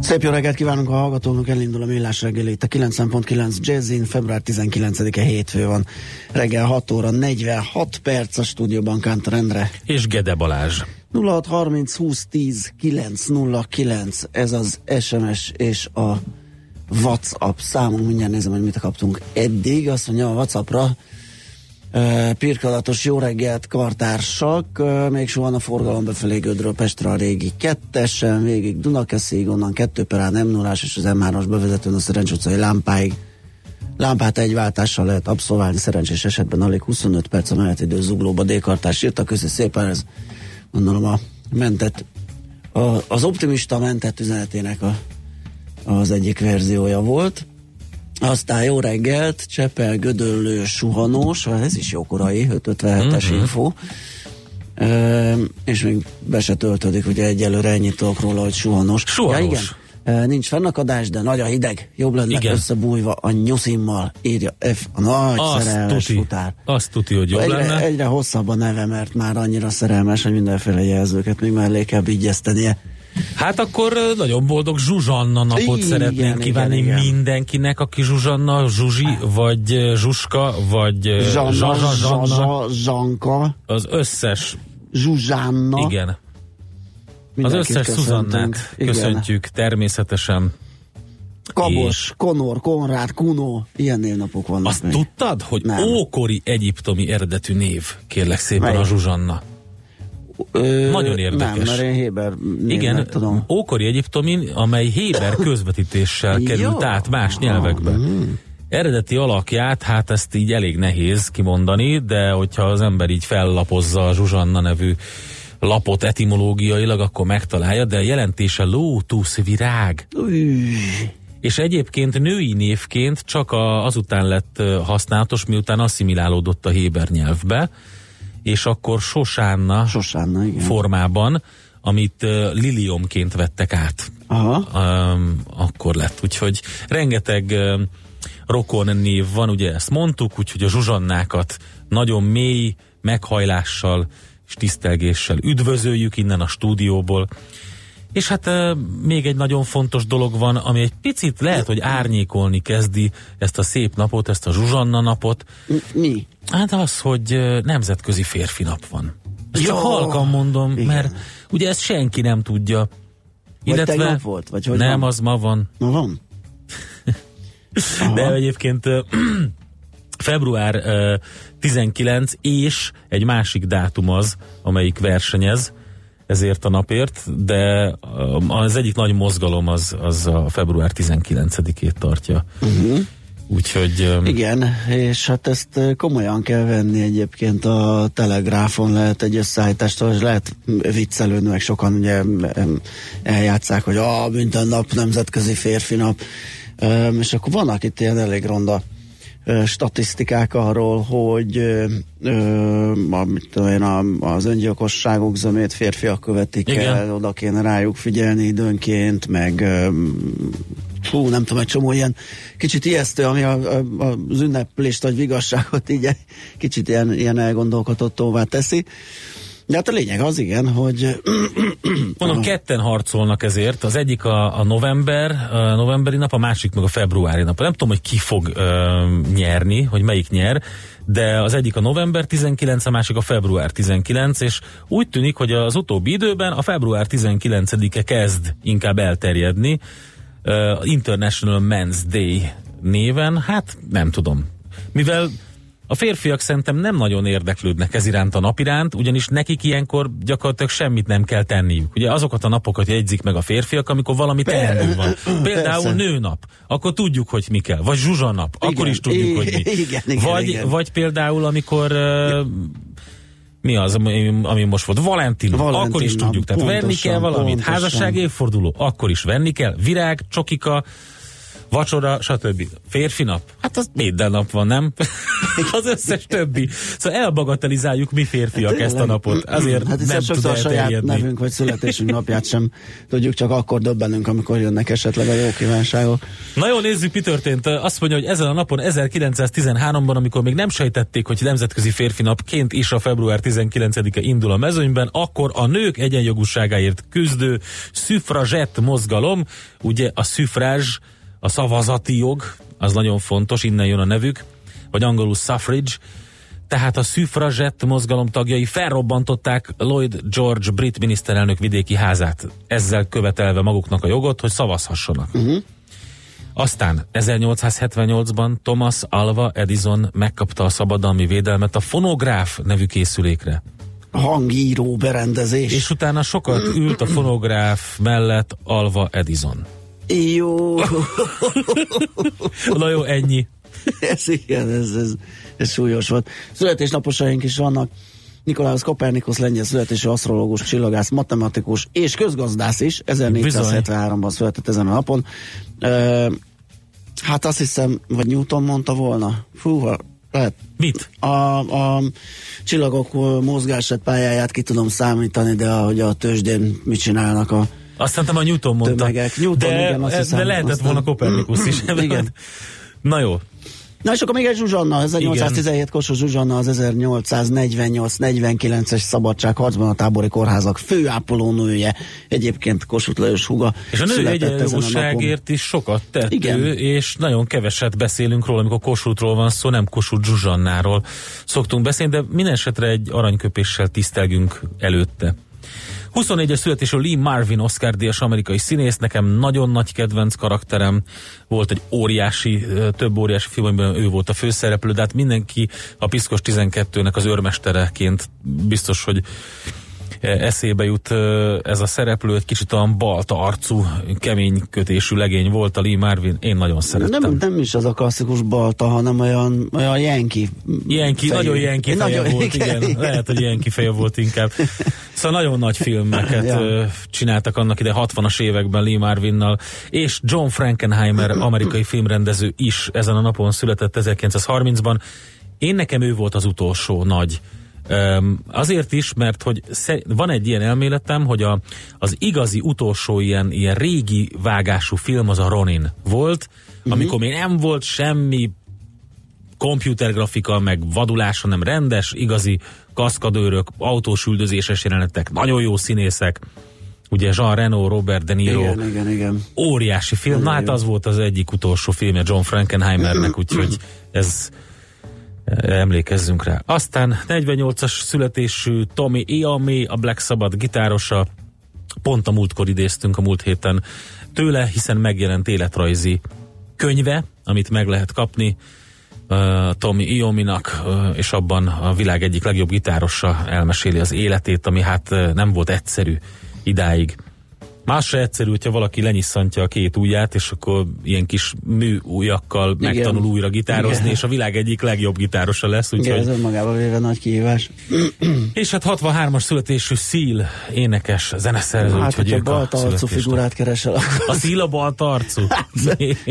Szép jó reggelt kívánunk a hallgatóknak, elindul a Millás reggeli itt a 90.9 Jazzin, február 19-e hétfő van, reggel 6 óra 46 perc a stúdióban Kántor Endre. És Gede Balázs. 0630 20 10 909, ez az SMS és a WhatsApp számunk, mindjárt nézem, hogy mit kaptunk eddig, azt mondja a WhatsAppra, Pirkalatos jó reggelt, kartársak, még soha a forgalom befelé Gödről Pestre a régi kettesen, végig Dunakeszig, onnan kettő perán m 0 és az M3-as bevezetőn a Szerencs utcai lámpáig. Lámpát egy váltással lehet abszolválni, szerencsés esetben alig 25 perc a menetidő zuglóba D-kartás írta, köszi szépen, ez gondolom a mentett, a, az optimista mentett üzenetének a, az egyik verziója volt. Aztán jó reggelt, Csepel, Gödöllő, Suhanós, ez is jó korai, 557-es mm-hmm. info. E, és még be se töltődik, ugye egyelőre ennyit tudok róla, hogy Suhanós. Suhanós. Ja, igen. E, nincs fennakadás, de nagy a hideg. Jobb lenne igen. összebújva a nyuszimmal, írja F, a nagy azt szerelmes tuti, futár. Azt tudja, hogy jobb egyre, lenne. Egyre hosszabb a neve, mert már annyira szerelmes, hogy mindenféle jelzőket még mellé kell vigyeztenie. Hát akkor nagyon boldog Zsuzsanna napot Igen, szeretnénk kívánni igen, igen. mindenkinek, aki Zsuzsanna, Zsuzsi, vagy Zsuska, vagy Zsanna, Zsanna, Zsanka, az összes, Zsuzsánna. igen, az összes. Szuzannát köszöntjük természetesen. Kabos, Konor, Konrád, Kuno, ilyen névnapok vannak Azt még. tudtad, hogy Nem. ókori egyiptomi eredetű név, kérlek szépen Melyik? a Zsuzsanna. Ö, Nagyon érdekes. Nem, mert én Héber Igen, tudom. ókori egyiptomi, amely Héber közvetítéssel került át más nyelvekbe. Eredeti alakját, hát ezt így elég nehéz kimondani, de hogyha az ember így fellapozza a Zsuzsanna nevű lapot etimológiailag, akkor megtalálja, de jelentése lótusz virág. Új, És egyébként női névként csak a, azután lett használatos, miután asszimilálódott a héber nyelvbe, és akkor Sosánna Sosánna, igen. formában, amit uh, liliomként vettek át. Aha. Um, akkor lett. Úgyhogy rengeteg um, rokon név van, ugye ezt mondtuk, úgyhogy a zsuzsannákat nagyon mély meghajlással és tisztelgéssel üdvözöljük innen a stúdióból. És hát uh, még egy nagyon fontos dolog van, ami egy picit lehet, hogy árnyékolni kezdi ezt a szép napot, ezt a zsuzsanna napot. Mi? Hát az, hogy nemzetközi férfi nap van. Ezt csak Jó. halkan mondom, Igen. mert ugye ezt senki nem tudja. Vagy tegnap volt? Vagy hogy nem, van? az ma van. Na van? Aha. De egyébként február ö, 19 és egy másik dátum az, amelyik versenyez ezért a napért, de az egyik nagy mozgalom az, az a február 19-ét tartja. Uh-huh. Úgyhogy Igen, és hát ezt komolyan kell venni egyébként a telegráfon lehet egy összeállítást, és lehet viccelődni, meg sokan ugye eljátszák, hogy a minden nap nemzetközi férfi nap, és akkor vannak itt ilyen elég ronda statisztikák arról, hogy ö, ö, a, mit tudom én, az öngyilkosságok zömét férfiak követik Igen. el, oda kéne rájuk figyelni időnként, meg ö, fú, nem tudom, egy csomó ilyen kicsit ijesztő, ami a, a, az ünneplést vagy vigasságot így kicsit ilyen, ilyen elgondolkodottóvá teszi. De hát a lényeg az igen, hogy Mondom, ketten harcolnak ezért, az egyik a, a november, a novemberi nap, a másik meg a februári nap. Nem tudom, hogy ki fog ö, nyerni, hogy melyik nyer, de az egyik a november 19, a másik a február 19, és úgy tűnik, hogy az utóbbi időben a február 19-e kezd inkább elterjedni, ö, International Men's Day néven, hát nem tudom. Mivel a férfiak szerintem nem nagyon érdeklődnek ez iránt a nap iránt, ugyanis nekik ilyenkor gyakorlatilag semmit nem kell tenniük. Ugye azokat a napokat jegyzik meg a férfiak, amikor valami teendő van. Például Persze. nőnap, akkor tudjuk, hogy mi kell. Vagy zsuzsanap, Igen, akkor is tudjuk, hogy mi. igen, igen, vagy, igen. vagy például, amikor uh, mi az, ami, ami most volt? Valentin, Valentin akkor is tudjuk. Tehát venni kell valamit. pontosan. Házasság évforduló, akkor is venni kell. Virág, csokika, vacsora, stb. Férfi nap? Hát az minden nap van, nem? az összes többi. Szóval elbagatelizáljuk mi férfiak ezt a napot. Azért hát nem tud sokszor a saját nevünk vagy születésünk napját sem tudjuk, csak akkor döbbenünk, amikor jönnek esetleg a jó kívánságok. Na jó, nézzük, mi történt. Azt mondja, hogy ezen a napon 1913-ban, amikor még nem sejtették, hogy nemzetközi férfi napként is a február 19-e indul a mezőnyben, akkor a nők egyenjogúságáért küzdő szüfrazsett mozgalom, ugye a szüfrázs, a szavazati jog, az nagyon fontos, innen jön a nevük, vagy angolul suffrage, tehát a szüfrazsett mozgalom tagjai felrobbantották Lloyd George brit miniszterelnök vidéki házát, ezzel követelve maguknak a jogot, hogy szavazhassanak. Uh-huh. Aztán 1878-ban Thomas Alva Edison megkapta a szabadalmi védelmet a fonográf nevű készülékre. Hangíró berendezés. És utána sokat ült a fonográf mellett Alva Edison. Jó, Na jó, ennyi. ez igen, ez, ez, ez súlyos volt. Születésnaposaink is vannak. Nikolaus Kopernikus lengyel születésű asztrológus, csillagász, matematikus és közgazdász is. 1473-ban született ezen a napon. Ö, hát azt hiszem, vagy Newton mondta volna. Fú, ha- lehet. Mit? A, a csillagok mozgását, pályáját ki tudom számítani, de ahogy a tőzsdén mit csinálnak a Azt szerintem a Newton mondta. Tömegek. Newton, de, igen, azt de hiszem. lehetett Aztán- volna Kopernikus is. Igen. Na jó. Na és akkor még egy Zsuzsanna, 1817 Kossuth Zsuzsanna az 1848-49-es szabadságharcban a tábori kórházak főápolónője, egyébként Kossuth Lajos huga. És a nő született ezen a napon. egyenjogúságért is sokat tett Igen. ő, és nagyon keveset beszélünk róla, amikor Kossuthról van szó, nem Kossuth Zsuzsannáról szoktunk beszélni, de minden esetre egy aranyköpéssel tisztelgünk előtte. 24-es születésű Lee Marvin Oscar díjas amerikai színész, nekem nagyon nagy kedvenc karakterem, volt egy óriási, több óriási film, amiben ő volt a főszereplő, de hát mindenki a Piszkos 12-nek az őrmestereként biztos, hogy eszébe jut ez a szereplő, egy kicsit olyan balta arcú, kemény kötésű legény volt a Lee Marvin, én nagyon szerettem. Nem, nem is az a klasszikus balta, hanem olyan, olyan jenki. Jenki, fejű. nagyon jenki feje Nagyon- volt, igen. Lehet, hogy jenki feje volt inkább. Szóval nagyon nagy filmeket Ja. csináltak annak ide 60-as években Lee Marvinnal, és John Frankenheimer, amerikai filmrendező is ezen a napon született 1930-ban. Én nekem ő volt az utolsó nagy Um, azért is, mert hogy van egy ilyen elméletem, hogy a, az igazi utolsó ilyen, ilyen régi vágású film az a Ronin volt, uh-huh. amikor még nem volt semmi komputergrafika, meg vadulás, hanem rendes, igazi kaszkadőrök, autós üldözéses jelenetek, nagyon jó színészek, ugye Jean Reno, Robert De Niro, Igen, igen, igen. óriási film, na hát az volt az egyik utolsó filmje John Frankenheimernek, úgyhogy ez emlékezzünk rá. Aztán 48-as születésű Tommy Iommi, a Black Sabbath gitárosa, pont a múltkor idéztünk a múlt héten tőle, hiszen megjelent életrajzi könyve, amit meg lehet kapni uh, Tommy Iomminak, uh, és abban a világ egyik legjobb gitárosa elmeséli az életét, ami hát uh, nem volt egyszerű idáig. Más se egyszerű, hogyha valaki lenyisszantja a két ujját, és akkor ilyen kis mű ujjakkal Igen. megtanul újra gitározni, Igen. és a világ egyik legjobb gitárosa lesz. Igen, Úgyhogy ez önmagában véve nagy kihívás. és hát 63-as születésű Szíl, énekes, zeneszerző, Hát, ők a arcú figurát keresel, akkor A Szíl a balta arcú.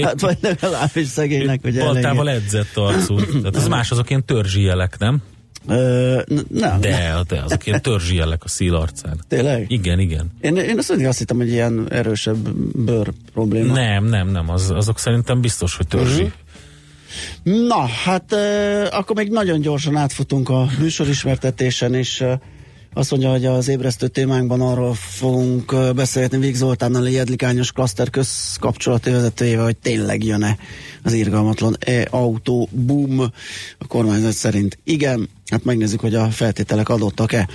hát vagy legalábbis szegénynek, hogy Baltával edzett arcú. Tehát az más, azok ilyen törzsi jelek, nem? Ö, nem, De, de azok ilyen törzsi jelek a Szíl arcán. Tényleg? Igen, igen. Én, én azt, azt hittem, hogy ilyen erősebb bőr probléma. Nem, nem, nem, az, azok szerintem biztos, hogy törzsi. Mhm. Na, hát uh, akkor még nagyon gyorsan átfutunk a műsorismertetésen, és uh, Azt mondja, hogy az ébresztő témánkban arról fogunk ö, beszélgetni Vég Zoltánnal, a Jedlikányos Klaszter közkapcsolati vezetőjével, hogy tényleg jön-e az irgalmatlan e-autó boom. A kormányzat szerint igen, hát megnézzük, hogy a feltételek adottak-e.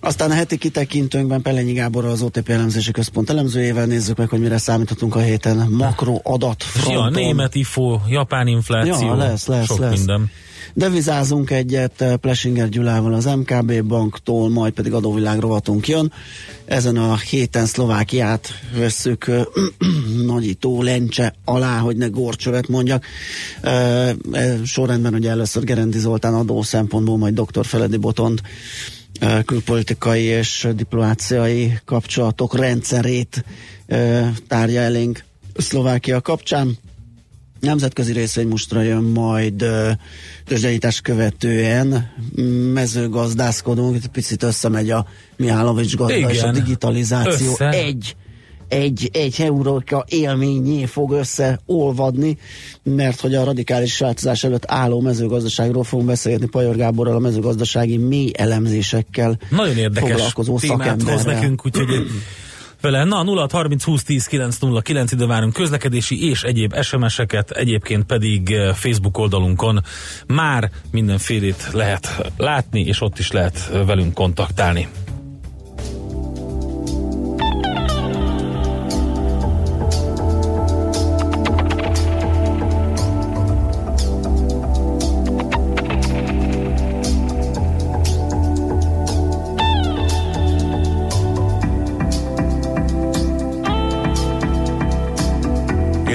Aztán a heti kitekintőnkben Pelenyi Gábor az OTP elemzési központ elemzőjével nézzük meg, hogy mire számíthatunk a héten makro adat Ja, német IFO, japán infláció, Ja, lesz, lesz, sok lesz. minden. Devizázunk egyet eh, Plesinger Gyulával az MKB banktól, majd pedig adóvilág rovatunk jön. Ezen a héten Szlovákiát vesszük eh, nagyító lencse alá, hogy ne gorcsövet mondjak. Eh, eh, Sorrendben ugye először Gerendi Zoltán adó szempontból, majd dr. Feledi Botond eh, külpolitikai és diplomáciai kapcsolatok rendszerét tárja elénk Szlovákia kapcsán. Nemzetközi részvénymustra jön majd tőzsdeítás követően mezőgazdászkodunk, itt picit összemegy a Mihálovics gazda és a Igen. digitalizáció. Össze. Egy egy, egy euróka élményé fog összeolvadni, mert hogy a radikális változás előtt álló mezőgazdaságról fogunk beszélni Pajor Gáborral, a mezőgazdasági mély elemzésekkel Nagyon érdekes foglalkozó témát hoz nekünk, úgyhogy vele. Na, 0 30 20 10 909 ide várunk közlekedési és egyéb SMS-eket, egyébként pedig eh, Facebook oldalunkon már mindenfélét lehet látni, és ott is lehet eh, velünk kontaktálni.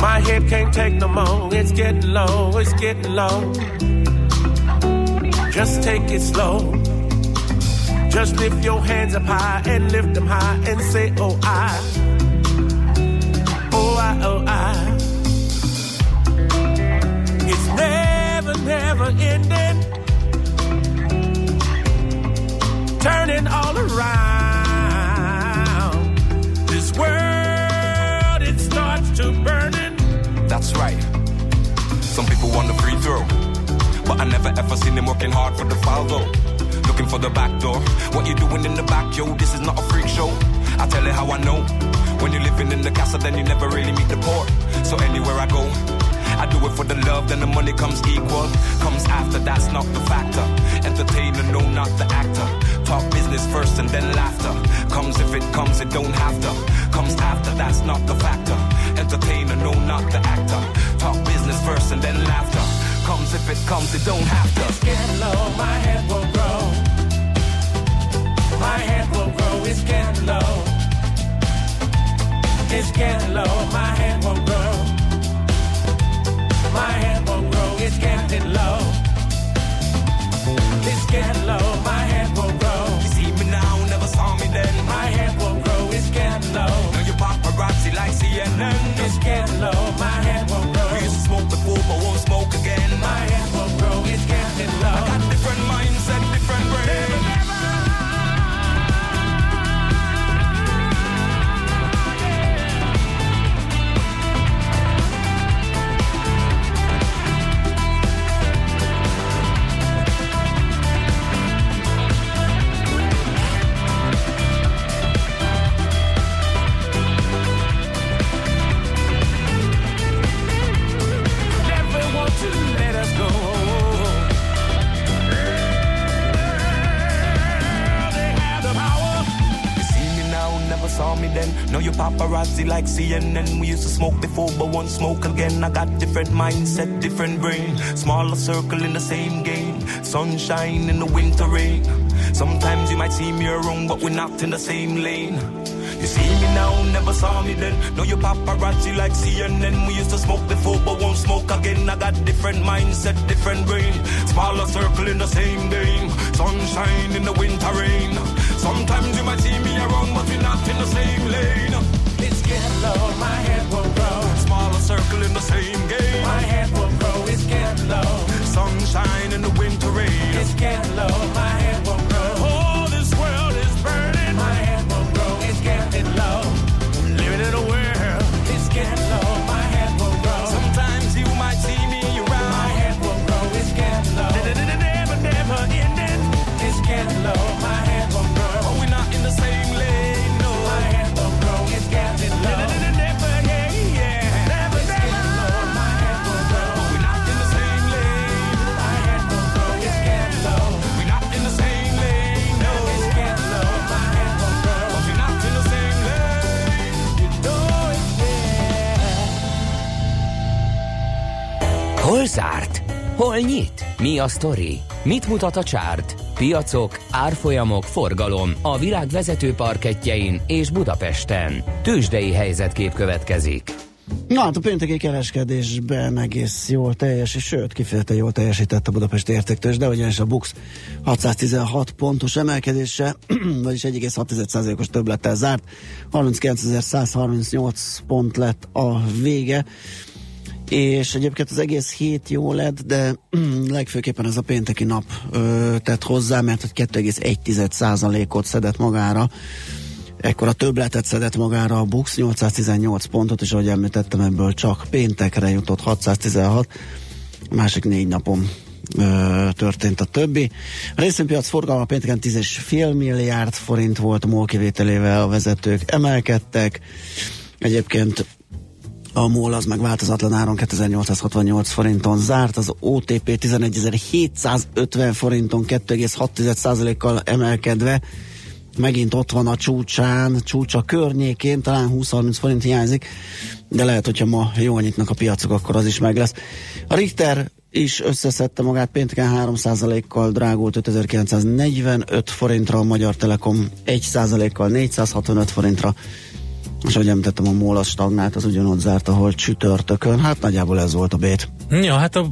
My head can't take no more. It's getting low. It's getting low. Just take it slow. Just lift your hands up high and lift them high and say, Oh, I. Oh, I, oh, I. It's never, never ending. Turning all around. That's right. Some people want the free throw. But I never ever seen them working hard for the foul though. Looking for the back door. What you doing in the back, yo? This is not a freak show. I tell you how I know. When you're living in the castle, then you never really meet the poor. So anywhere I go, I do it for the love, then the money comes equal. Comes after, that's not the factor. Entertainer, no, not the actor. Talk business first and then laughter. Comes if it comes, it don't have to. Comes after, that's not the factor. Entertainer, no, not the actor. Talk business first and then laughter. Comes if it comes, it don't have to. It's getting low, my head will grow. My head will grow, it's getting low. It's getting low, my head will grow. My head will grow, it's getting low. It's getting low, my head will grow. My head will grow, it's getting low. Now you paparazzi like CNN. It's getting low, my head will grow. We used to smoke before, but won't smoke again. My head will grow, it's getting low. I Got different like CNN. We used to smoke before, but won't smoke again. I got different mindset, different brain. Smaller circle in the same game. Sunshine in the winter rain. Sometimes you might see me around, but we're not in the same lane. You see me now, never saw me then. Now you paparazzi like CNN. We used to smoke before, but won't smoke again. I got different mindset, different brain. Smaller circle in the same game. Sunshine in the winter rain. Sometimes you might see me around, but we're not in the same lane. It's getting low, my head will grow. Smaller circle in the same game. My head will grow, it's getting low. Sunshine in the winter rain. It's getting low, my Hol nyit? Mi a sztori? Mit mutat a csárt? Piacok, árfolyamok, forgalom a világ vezető parketjein és Budapesten. Tősdei helyzetkép következik. Na hát a pénteki kereskedésben egész jól teljes, és sőt, kifejezetten jól teljesített a Budapest értéktős, de ugyanis a Bux 616 pontos emelkedése, vagyis 1,6%-os többlettel zárt, 39.138 pont lett a vége, és egyébként az egész hét jó lett, de legfőképpen ez a pénteki nap ö, tett hozzá, mert hogy 2,1%-ot szedett magára Ekkor a többletet szedett magára a Bux 818 pontot, és ahogy említettem, ebből csak péntekre jutott 616, a másik négy napon ö, történt a többi. A részvénypiac forgalma pénteken 10,5 milliárd forint volt, MOL kivételével a vezetők emelkedtek. Egyébként a MOL az meg változatlan áron 2868 forinton zárt, az OTP 11.750 forinton 2,6%-kal emelkedve, megint ott van a csúcsán, csúcsa környékén, talán 20-30 forint hiányzik, de lehet, hogyha ma jól nyitnak a piacok, akkor az is meg lesz. A Richter is összeszedte magát pénteken 3%-kal drágult 5945 forintra, a Magyar Telekom 1%-kal 465 forintra, és ahogy említettem, a MOL az stagnált, az ugyanott zárt, ahol csütörtökön, hát nagyjából ez volt a bét. Ja, hát a,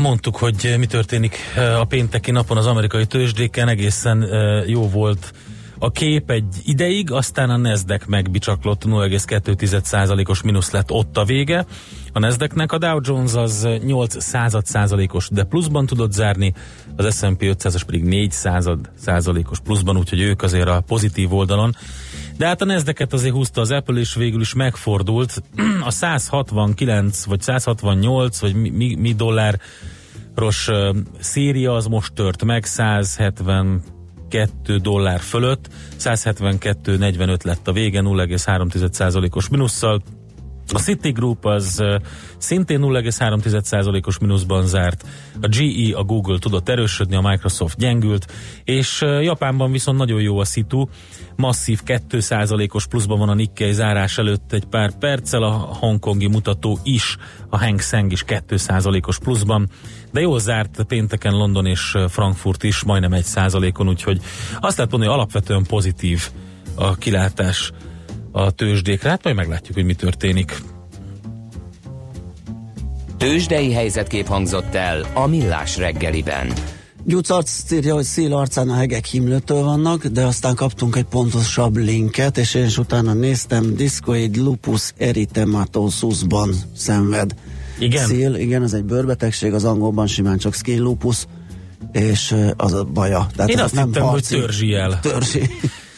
mondtuk, hogy mi történik eh, a pénteki napon az amerikai tőzsdéken, egészen eh, jó volt a kép egy ideig, aztán a Nasdaq megbicsaklott 0,2%-os mínusz lett ott a vége. A Nasdaqnek a Dow Jones az 8 század százalékos, de pluszban tudott zárni, az S&P 500-as pedig 4 század százalékos pluszban, úgyhogy ők azért a pozitív oldalon. De hát a nasdaq azért húzta az Apple, és végül is megfordult. A 169 vagy 168 vagy mi, mi, mi dollár ros széria az most tört meg, 172 dollár fölött, 172,45 lett a vége, 0,3%-os minusszal. A Citigroup az szintén 0,3%-os mínuszban zárt, a GE, a Google tudott erősödni, a Microsoft gyengült, és Japánban viszont nagyon jó a szitu, masszív 2%-os pluszban van a Nikkei zárás előtt egy pár perccel, a hongkongi mutató is, a Hang Seng is 2%-os pluszban, de jól zárt pénteken London és Frankfurt is majdnem 1%-on, úgyhogy azt lehet mondani, hogy alapvetően pozitív a kilátás a tőzsdékre, hát majd meglátjuk, hogy mi történik. Tősdei helyzetkép hangzott el a Millás reggeliben. Gyuc arc írja, hogy szél arcán a hegek himlőtől vannak, de aztán kaptunk egy pontosabb linket, és én is utána néztem, Discoid lupus erythematosusban szenved. Igen? Szél, igen, ez egy bőrbetegség, az angolban simán csak skin lupus, és az a baja. Tehát Én azt nem hittem, hogy harci- törzsi el. Törzsi.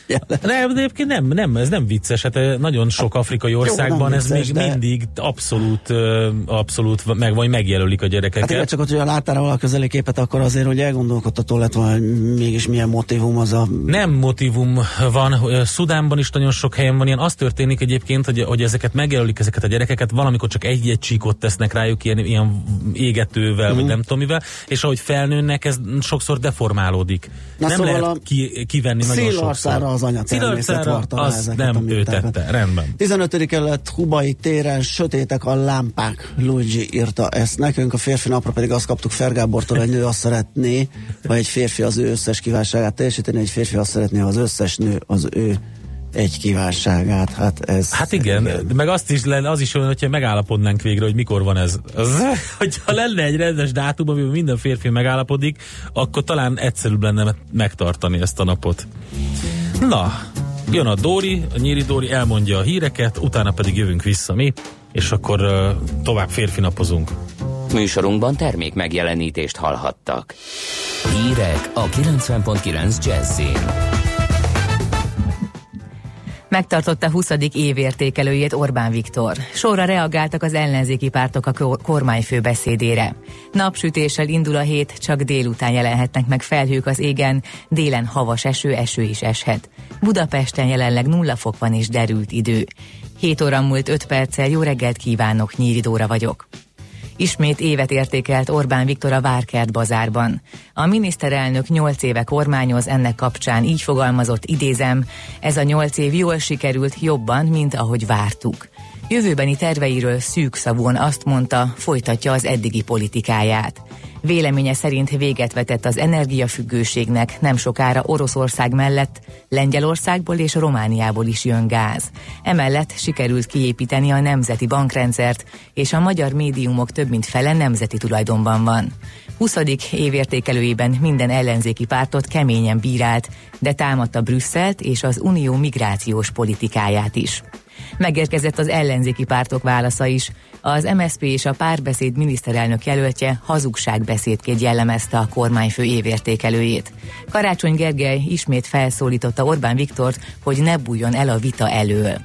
Jele. Nem, de egyébként nem, nem, ez nem vicces. Hát eh, nagyon sok afrikai országban nem ez vicces, még de- mindig abszolút, ö, abszolút meg, vagy megjelölik a Hát gyerekeket. csak ott, hogy láttál valaki közeli képet, akkor azért, hogy elgondolkodtató lett volna, hogy mégis milyen motivum az a... Nem motivum van, ö, Szudánban is nagyon sok helyen van ilyen. Az történik egyébként, hogy, hogy ezeket megjelölik, ezeket a gyerekeket, valamikor csak egy-egy csíkot tesznek rájuk ilyen, ilyen égetővel, Mhm. vagy nem tudom mivel, és ahogy felnőnek, ez sokszor deformálódik. Na nem szóval lehet a ki, kivenni nagyon sokszor. Az anya természet Szélarcára varta az ezeket a nem ő mintákat. tette, rendben. 15. kerület Hubai téren sötétek a lámpák. Luigi írta ezt nekünk, a férfi napra pedig azt kaptuk Fergábortól, egy nő azt szeretné, vagy egy férfi az ő összes kívánságát teljesíteni, egy férfi azt szeretné, ha az összes nő az ő egy kívánságát. Hát, ez, Hát igen, igen, meg azt is lenne, az is olyan, hogyha megállapodnánk végre, hogy mikor van ez. Az, hogyha lenne egy rendes dátum, amiben minden férfi megállapodik, akkor talán egyszerűbb lenne megtartani ezt a napot. Na, jön a Dóri, a Nyíri Dóri elmondja a híreket, utána pedig jövünk vissza mi, és akkor uh, tovább férfi napozunk. Műsorunkban termék megjelenítést hallhattak. Hírek a 90.9 Jazzin. Megtartotta 20. évértékelőjét Orbán Viktor. Sorra reagáltak az ellenzéki pártok a kormányfő beszédére. Napsütéssel indul a hét, csak délután jelenhetnek meg felhők az égen, délen havas eső, eső is eshet. Budapesten jelenleg nulla fok van és derült idő. 7 óra múlt 5 perccel jó reggelt kívánok, Nyíri Dóra vagyok. Ismét évet értékelt Orbán Viktor a Várkert bazárban. A miniszterelnök nyolc éve kormányoz, ennek kapcsán így fogalmazott, idézem, ez a nyolc év jól sikerült jobban, mint ahogy vártuk. Jövőbeni terveiről szűk szavúan azt mondta, folytatja az eddigi politikáját. Véleménye szerint véget vetett az energiafüggőségnek, nem sokára Oroszország mellett Lengyelországból és Romániából is jön gáz. Emellett sikerült kiépíteni a nemzeti bankrendszert, és a magyar médiumok több mint fele nemzeti tulajdonban van. 20. évértékelőjében minden ellenzéki pártot keményen bírált, de támadta Brüsszelt és az unió migrációs politikáját is. Megérkezett az ellenzéki pártok válasza is. Az MSZP és a párbeszéd miniszterelnök jelöltje hazugságbeszédként jellemezte a kormányfő évértékelőjét. Karácsony Gergely ismét felszólította Orbán Viktort, hogy ne bújjon el a vita elől.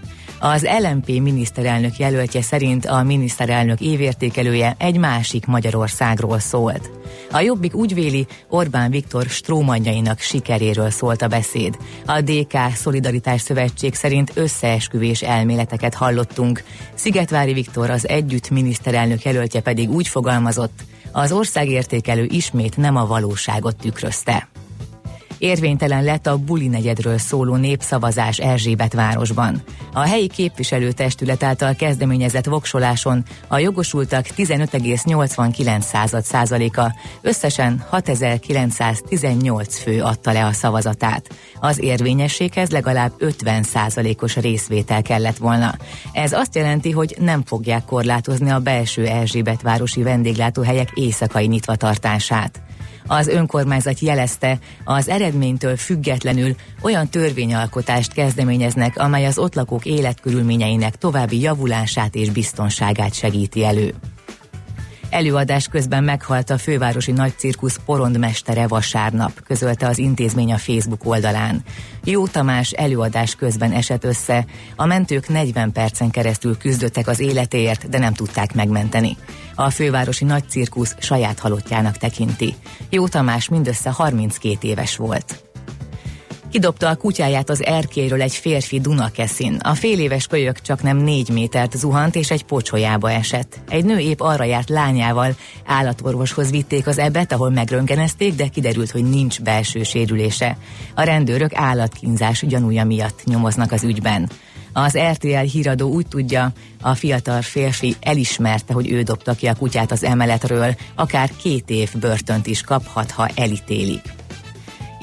Az LMP miniszterelnök jelöltje szerint a miniszterelnök évértékelője egy másik Magyarországról szólt. A Jobbik úgy véli, Orbán Viktor strómanjainak sikeréről szólt a beszéd. A DK Szolidaritás Szövetség szerint összeesküvés elméleteket hallottunk. Szigetvári Viktor az együtt miniszterelnök jelöltje pedig úgy fogalmazott, az országértékelő ismét nem a valóságot tükrözte. Érvénytelen lett a Buli negyedről szóló népszavazás Erzsébet városban. A helyi képviselőtestület által kezdeményezett voksoláson a jogosultak 15,89 százaléka, összesen 6918 fő adta le a szavazatát. Az érvényességhez legalább 50 százalékos részvétel kellett volna. Ez azt jelenti, hogy nem fogják korlátozni a belső Erzsébet városi vendéglátóhelyek éjszakai nyitvatartását. Az önkormányzat jelezte, az eredménytől függetlenül olyan törvényalkotást kezdeményeznek, amely az ott lakók életkörülményeinek további javulását és biztonságát segíti elő. Előadás közben meghalt a fővárosi nagycirkusz porondmestere vasárnap, közölte az intézmény a Facebook oldalán. Jó Tamás előadás közben esett össze. A mentők 40 percen keresztül küzdöttek az életéért, de nem tudták megmenteni. A fővárosi nagycirkusz saját halottjának tekinti. Jó Tamás mindössze 32 éves volt. Kidobta a kutyáját az erkéről egy férfi Dunakeszin. A fél éves kölyök csak nem négy métert zuhant és egy pocsolyába esett. Egy nő épp arra járt lányával. Állatorvoshoz vitték az ebet, ahol megröngenezték, de kiderült, hogy nincs belső sérülése. A rendőrök állatkínzás gyanúja miatt nyomoznak az ügyben. Az RTL híradó úgy tudja, a fiatal férfi elismerte, hogy ő dobta ki a kutyát az emeletről, akár két év börtönt is kaphat, ha elítélik.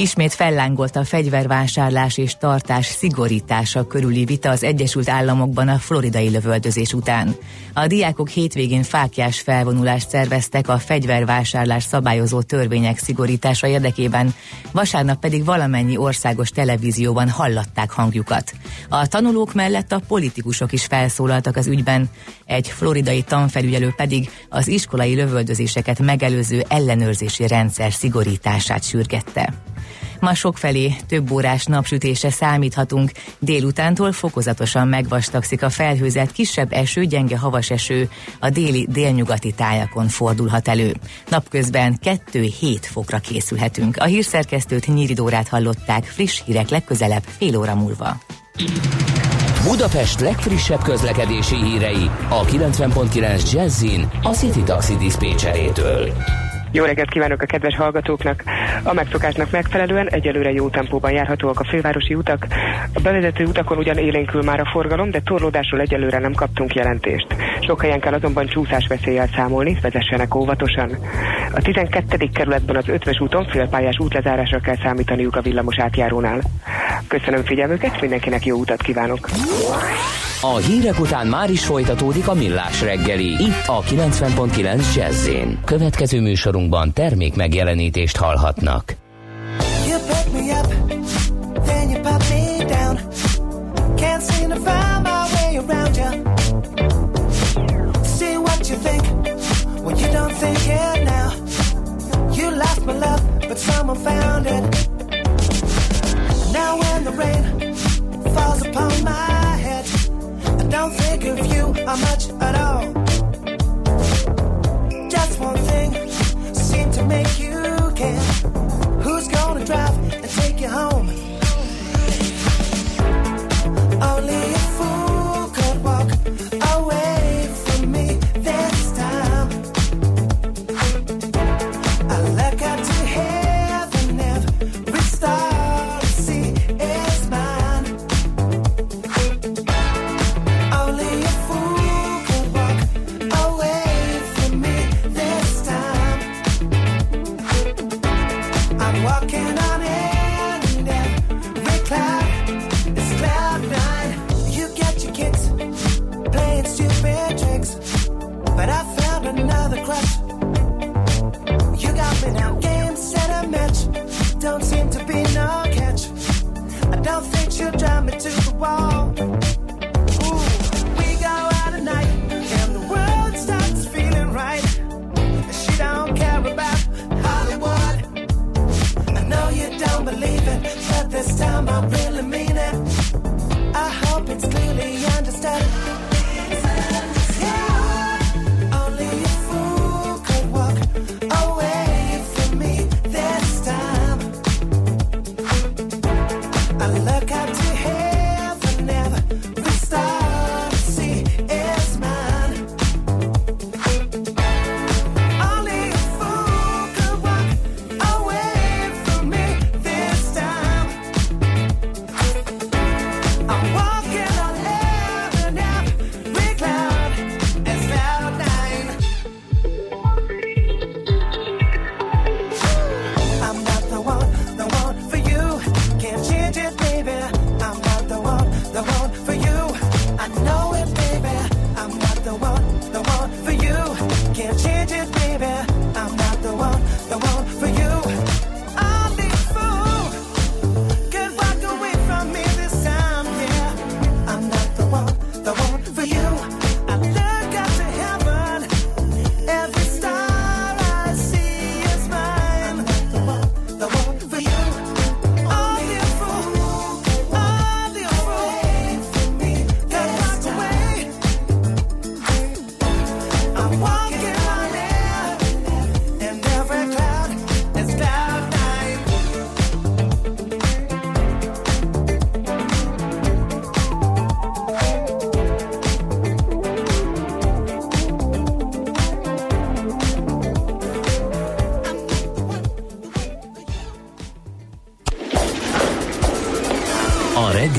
Ismét fellángolt a fegyvervásárlás és tartás szigorítása körüli vita az Egyesült Államokban a floridai lövöldözés után. A diákok hétvégén fákjás felvonulást szerveztek a fegyvervásárlás szabályozó törvények szigorítása érdekében, vasárnap pedig valamennyi országos televízióban hallatták hangjukat. A tanulók mellett a politikusok is felszólaltak az ügyben, egy floridai tanfelügyelő pedig az iskolai lövöldözéseket megelőző ellenőrzési rendszer szigorítását sürgette. Ma sokfelé több órás napsütésre számíthatunk, délutántól fokozatosan megvastagszik a felhőzet, kisebb eső, gyenge havas eső a déli délnyugati tájakon fordulhat elő. Napközben 2-7 fokra készülhetünk. A hírszerkesztőt Nyíridórát hallották, friss hírek legközelebb fél óra múlva. Budapest legfrissebb közlekedési hírei a 90.9 Jazzin a City Taxi Dispécsejétől. Jó reggelt kívánok a kedves hallgatóknak! A megszokásnak megfelelően egyelőre jó tempóban járhatóak a fővárosi utak. A bevezető utakon ugyan élénkül már a forgalom, de torlódásról egyelőre nem kaptunk jelentést. Sok helyen kell azonban csúszás veszélyel számolni, vezessenek óvatosan. A 12. kerületben az ötves úton félpályás útlezárásra kell számítaniuk a villamos átjárónál. Köszönöm figyelmüket, mindenkinek jó utat kívánok! A hírek után már is folytatódik a millás reggeli. Itt a 90.9 jazz Következő műsorunkban termék megjelenítést hallhatnak. Don't think of you how much at all. Just one thing make you care. Who's gonna drive and take you home? Only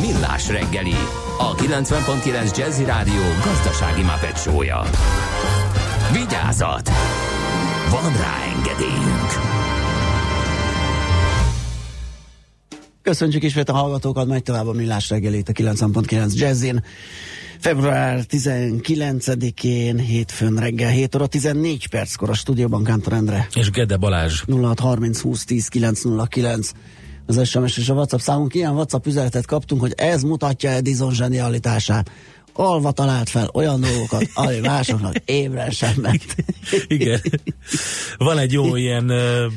Millás reggeli, a 90.9 Jazzy Rádió gazdasági mapetsója. Vigyázat! Van rá engedélyünk! Köszönjük ismét a hallgatókat, megy tovább a millás reggelét a 90.9 Jazzin. Február 19-én, hétfőn reggel 7 óra 14 perckor a stúdióban Kántor Endre. És Gede Balázs. 0630 20 10 909 az SMS és a WhatsApp számunk. Ilyen WhatsApp üzenetet kaptunk, hogy ez mutatja Edison zsenialitását. alva talált fel olyan dolgokat, ami másoknak ébren sem ment. Igen. Van egy jó ilyen uh,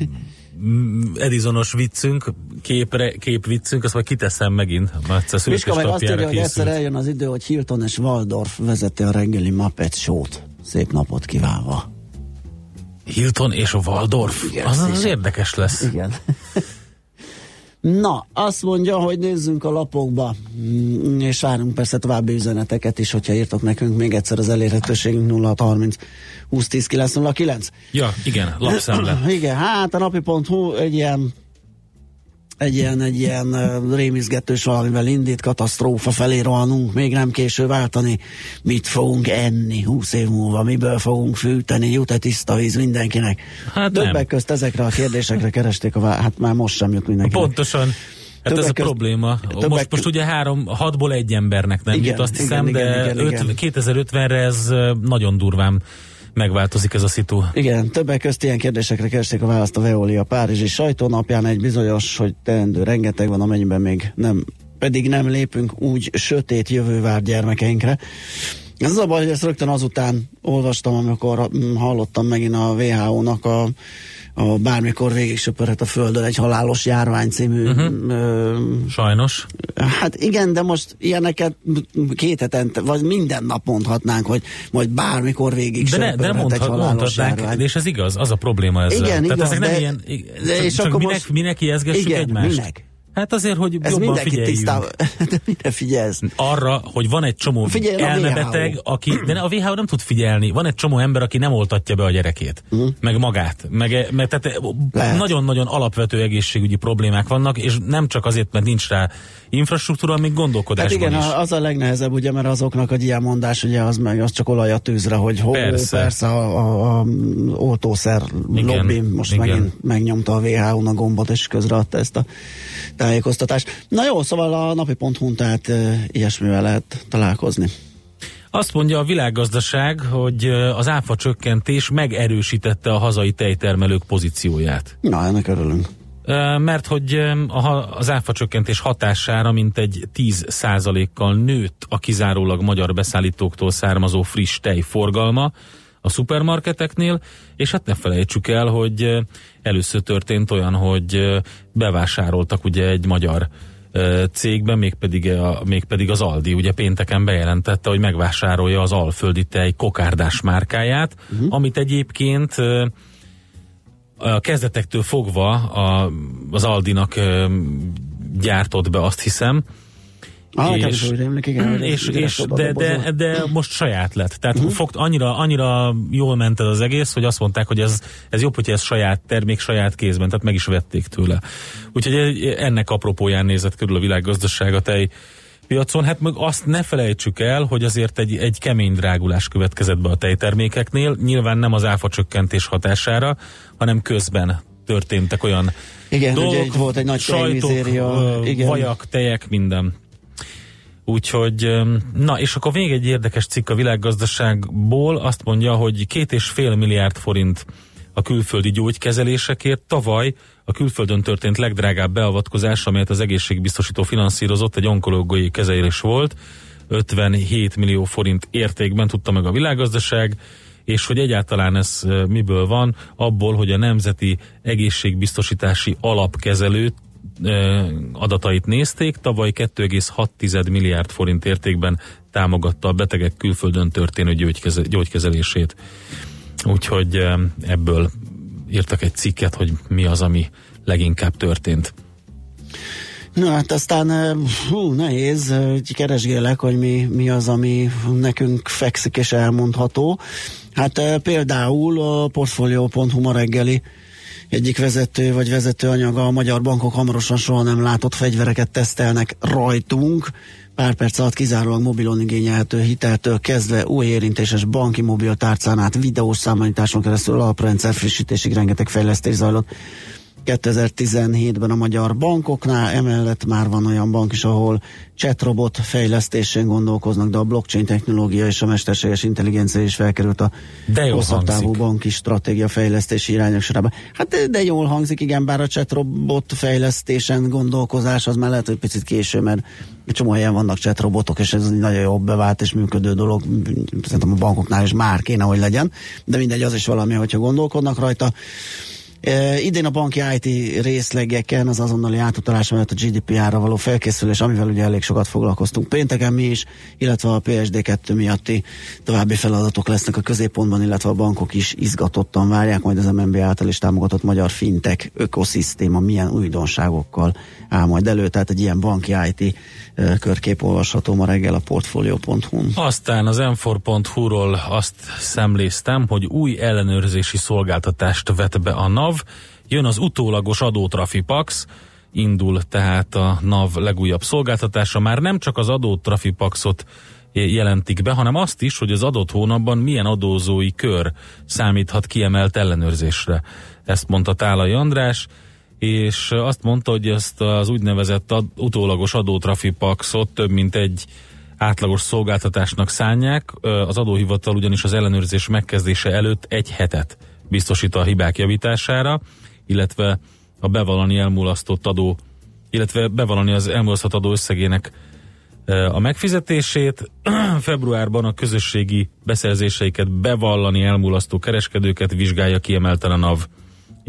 Edisonos viccünk, képre, képviccünk, azt majd kiteszem megint. Miska meg azt írja, hogy egyszer eljön az idő, hogy Hilton és Waldorf vezeti a reggeli Muppet Show-t. Szép napot kívánva. Hilton és Waldorf? Igen, az, az érdekes lesz. Igen. Na, azt mondja, hogy nézzünk a lapokba, mm, és várunk persze további üzeneteket is, hogyha írtok nekünk még egyszer az elérhetőségünk 0630 2010 909. Ja, igen, lapszemle. igen, hát a napi.hu egy ilyen egy ilyen, egy ilyen rémizgetős valamivel indít, katasztrófa felé rohanunk, még nem késő váltani, mit fogunk enni 20 év múlva, miből fogunk fűteni, jut-e tiszta víz mindenkinek. Hát Többek nem. közt ezekre a kérdésekre keresték a vá- hát már most sem jut mindenkinek. Pontosan. Hát ez a köz... probléma. Most, most ugye három, hatból egy embernek nem igen, jut, azt hiszem, igen, de igen, igen, 2050-re ez nagyon durván megváltozik ez a szitu. Igen, többek közt ilyen kérdésekre keresték a választ a Veolia Párizsi sajtónapján, egy bizonyos, hogy teendő rengeteg van, amennyiben még nem, pedig nem lépünk úgy sötét jövő vár gyermekeinkre. Ez az a baj, hogy ezt rögtön azután olvastam, amikor hallottam megint a WHO-nak a a bármikor végig söpörhet a Földön egy halálos járvány című... Uh-huh. Ö, Sajnos. Hát igen, de most ilyeneket két hetente, vagy minden nap mondhatnánk, hogy majd bármikor végig de ne, de mondhat, egy halálos járvány. És ez igaz, az a probléma ezzel. Igen, Tehát igaz, ezek nem de, ilyen, de és csak akkor minek, most, minek ijeszgessük igen, egymást? Minek? Hát azért, hogy Ez jobban figyeljünk. Tisztá... De mire figyelsz? Arra, hogy van egy csomó Figyelj elmebeteg, aki, de a WHO nem tud figyelni. Van egy csomó ember, aki nem oltatja be a gyerekét, uh-huh. meg magát. Meg, meg tehát nagyon-nagyon alapvető egészségügyi problémák vannak, és nem csak azért, mert nincs rá infrastruktúra, még gondolkodás hát igen, is. az a legnehezebb, ugye, mert azoknak egy ilyen mondás, ugye az, meg, az csak olaj a tűzre, hogy ho, persze, persze a, a, a oltószer igen, lobby most igen. megint megnyomta a WHO-nak gombot, és közreadta ezt a tájékoztatást. Na jó, szóval a napi.hu-n tehát e, ilyesmivel lehet találkozni. Azt mondja a világgazdaság, hogy az áfa csökkentés megerősítette a hazai tejtermelők pozícióját. Na, ennek örülünk mert hogy az áfa csökkentés hatására mintegy 10%-kal nőtt a kizárólag magyar beszállítóktól származó friss tej forgalma a szupermarketeknél, és hát ne felejtsük el, hogy először történt olyan, hogy bevásároltak ugye egy magyar cégben, mégpedig, a, mégpedig az Aldi, ugye pénteken bejelentette, hogy megvásárolja az Alföldi Tej kokárdás márkáját, uh-huh. amit egyébként a kezdetektől fogva a, az Aldinak gyártott be, azt hiszem, Ah, és, rémlik, igen, és, és de, de, de, most saját lett. Tehát uh-huh. fogt, annyira, annyira jól ment ez az egész, hogy azt mondták, hogy ez, ez jobb, hogy ez saját termék, saját kézben, tehát meg is vették tőle. Úgyhogy ennek apropóján nézett körül a világgazdaság a tej piacon. Hát meg azt ne felejtsük el, hogy azért egy, egy kemény drágulás következett be a tejtermékeknél, nyilván nem az áfa csökkentés hatására, hanem közben történtek olyan igen, dolgok, ugye volt egy nagy sajtok, igen. vajak, tejek, minden. Úgyhogy, na és akkor még egy érdekes cikk a világgazdaságból azt mondja, hogy két és fél milliárd forint a külföldi gyógykezelésekért. Tavaly a külföldön történt legdrágább beavatkozás, amelyet az egészségbiztosító finanszírozott, egy onkológiai kezelés volt. 57 millió forint értékben tudta meg a világgazdaság, és hogy egyáltalán ez miből van, abból, hogy a Nemzeti Egészségbiztosítási Alapkezelőt adatait nézték, tavaly 2,6 milliárd forint értékben támogatta a betegek külföldön történő gyógykezelését. Úgyhogy ebből írtak egy cikket, hogy mi az, ami leginkább történt. Na hát aztán hú, nehéz, hogy keresgélek, hogy mi, mi az, ami nekünk fekszik és elmondható. Hát például a Portfolio.hu ma reggeli egyik vezető vagy vezető anyaga a magyar bankok hamarosan soha nem látott fegyvereket tesztelnek rajtunk. Pár perc alatt kizárólag mobilon igényelhető hiteltől kezdve új érintéses banki mobil tárcán át videós számításon keresztül alaprendszer frissítésig rengeteg fejlesztés zajlott. 2017-ben a magyar bankoknál, emellett már van olyan bank is, ahol chatrobot fejlesztésén gondolkoznak, de a blockchain technológia és a mesterséges intelligencia is felkerült a hosszabb távú banki stratégia fejlesztési irányok sorába. Hát de jól hangzik, igen, bár a chatrobot fejlesztésen gondolkozás az már lehet, hogy picit késő, mert egy csomó helyen vannak chatrobotok, és ez egy nagyon jó bevált és működő dolog. Szerintem a bankoknál is már kéne, hogy legyen, de mindegy, az is valami, hogyha gondolkodnak rajta. E, idén a banki IT részlegeken az azonnali átutalás mellett a GDPR-ra való felkészülés, amivel ugye elég sokat foglalkoztunk pénteken mi is, illetve a PSD2 miatti további feladatok lesznek a középpontban, illetve a bankok is izgatottan várják, majd az MNB által is támogatott magyar fintek ökoszisztéma milyen újdonságokkal áll majd elő, tehát egy ilyen banki IT körkép olvasható ma reggel a portfolio.hu-n. Aztán az m4.hu-ról azt szemléztem, hogy új ellenőrzési szolgáltatást vet be a NAV, jön az utólagos adótrafipax, indul tehát a NAV legújabb szolgáltatása. Már nem csak az adótrafipaxot jelentik be, hanem azt is, hogy az adott hónapban milyen adózói kör számíthat kiemelt ellenőrzésre. Ezt mondta Tálai András és azt mondta, hogy ezt az úgynevezett ad, utólagos adótrafipaxot több mint egy átlagos szolgáltatásnak szánják. Az adóhivatal ugyanis az ellenőrzés megkezdése előtt egy hetet biztosít a hibák javítására, illetve a bevallani elmulasztott adó, illetve bevallani az elmulasztott adó összegének a megfizetését. Februárban a közösségi beszerzéseiket bevallani elmulasztó kereskedőket vizsgálja kiemelten a NAV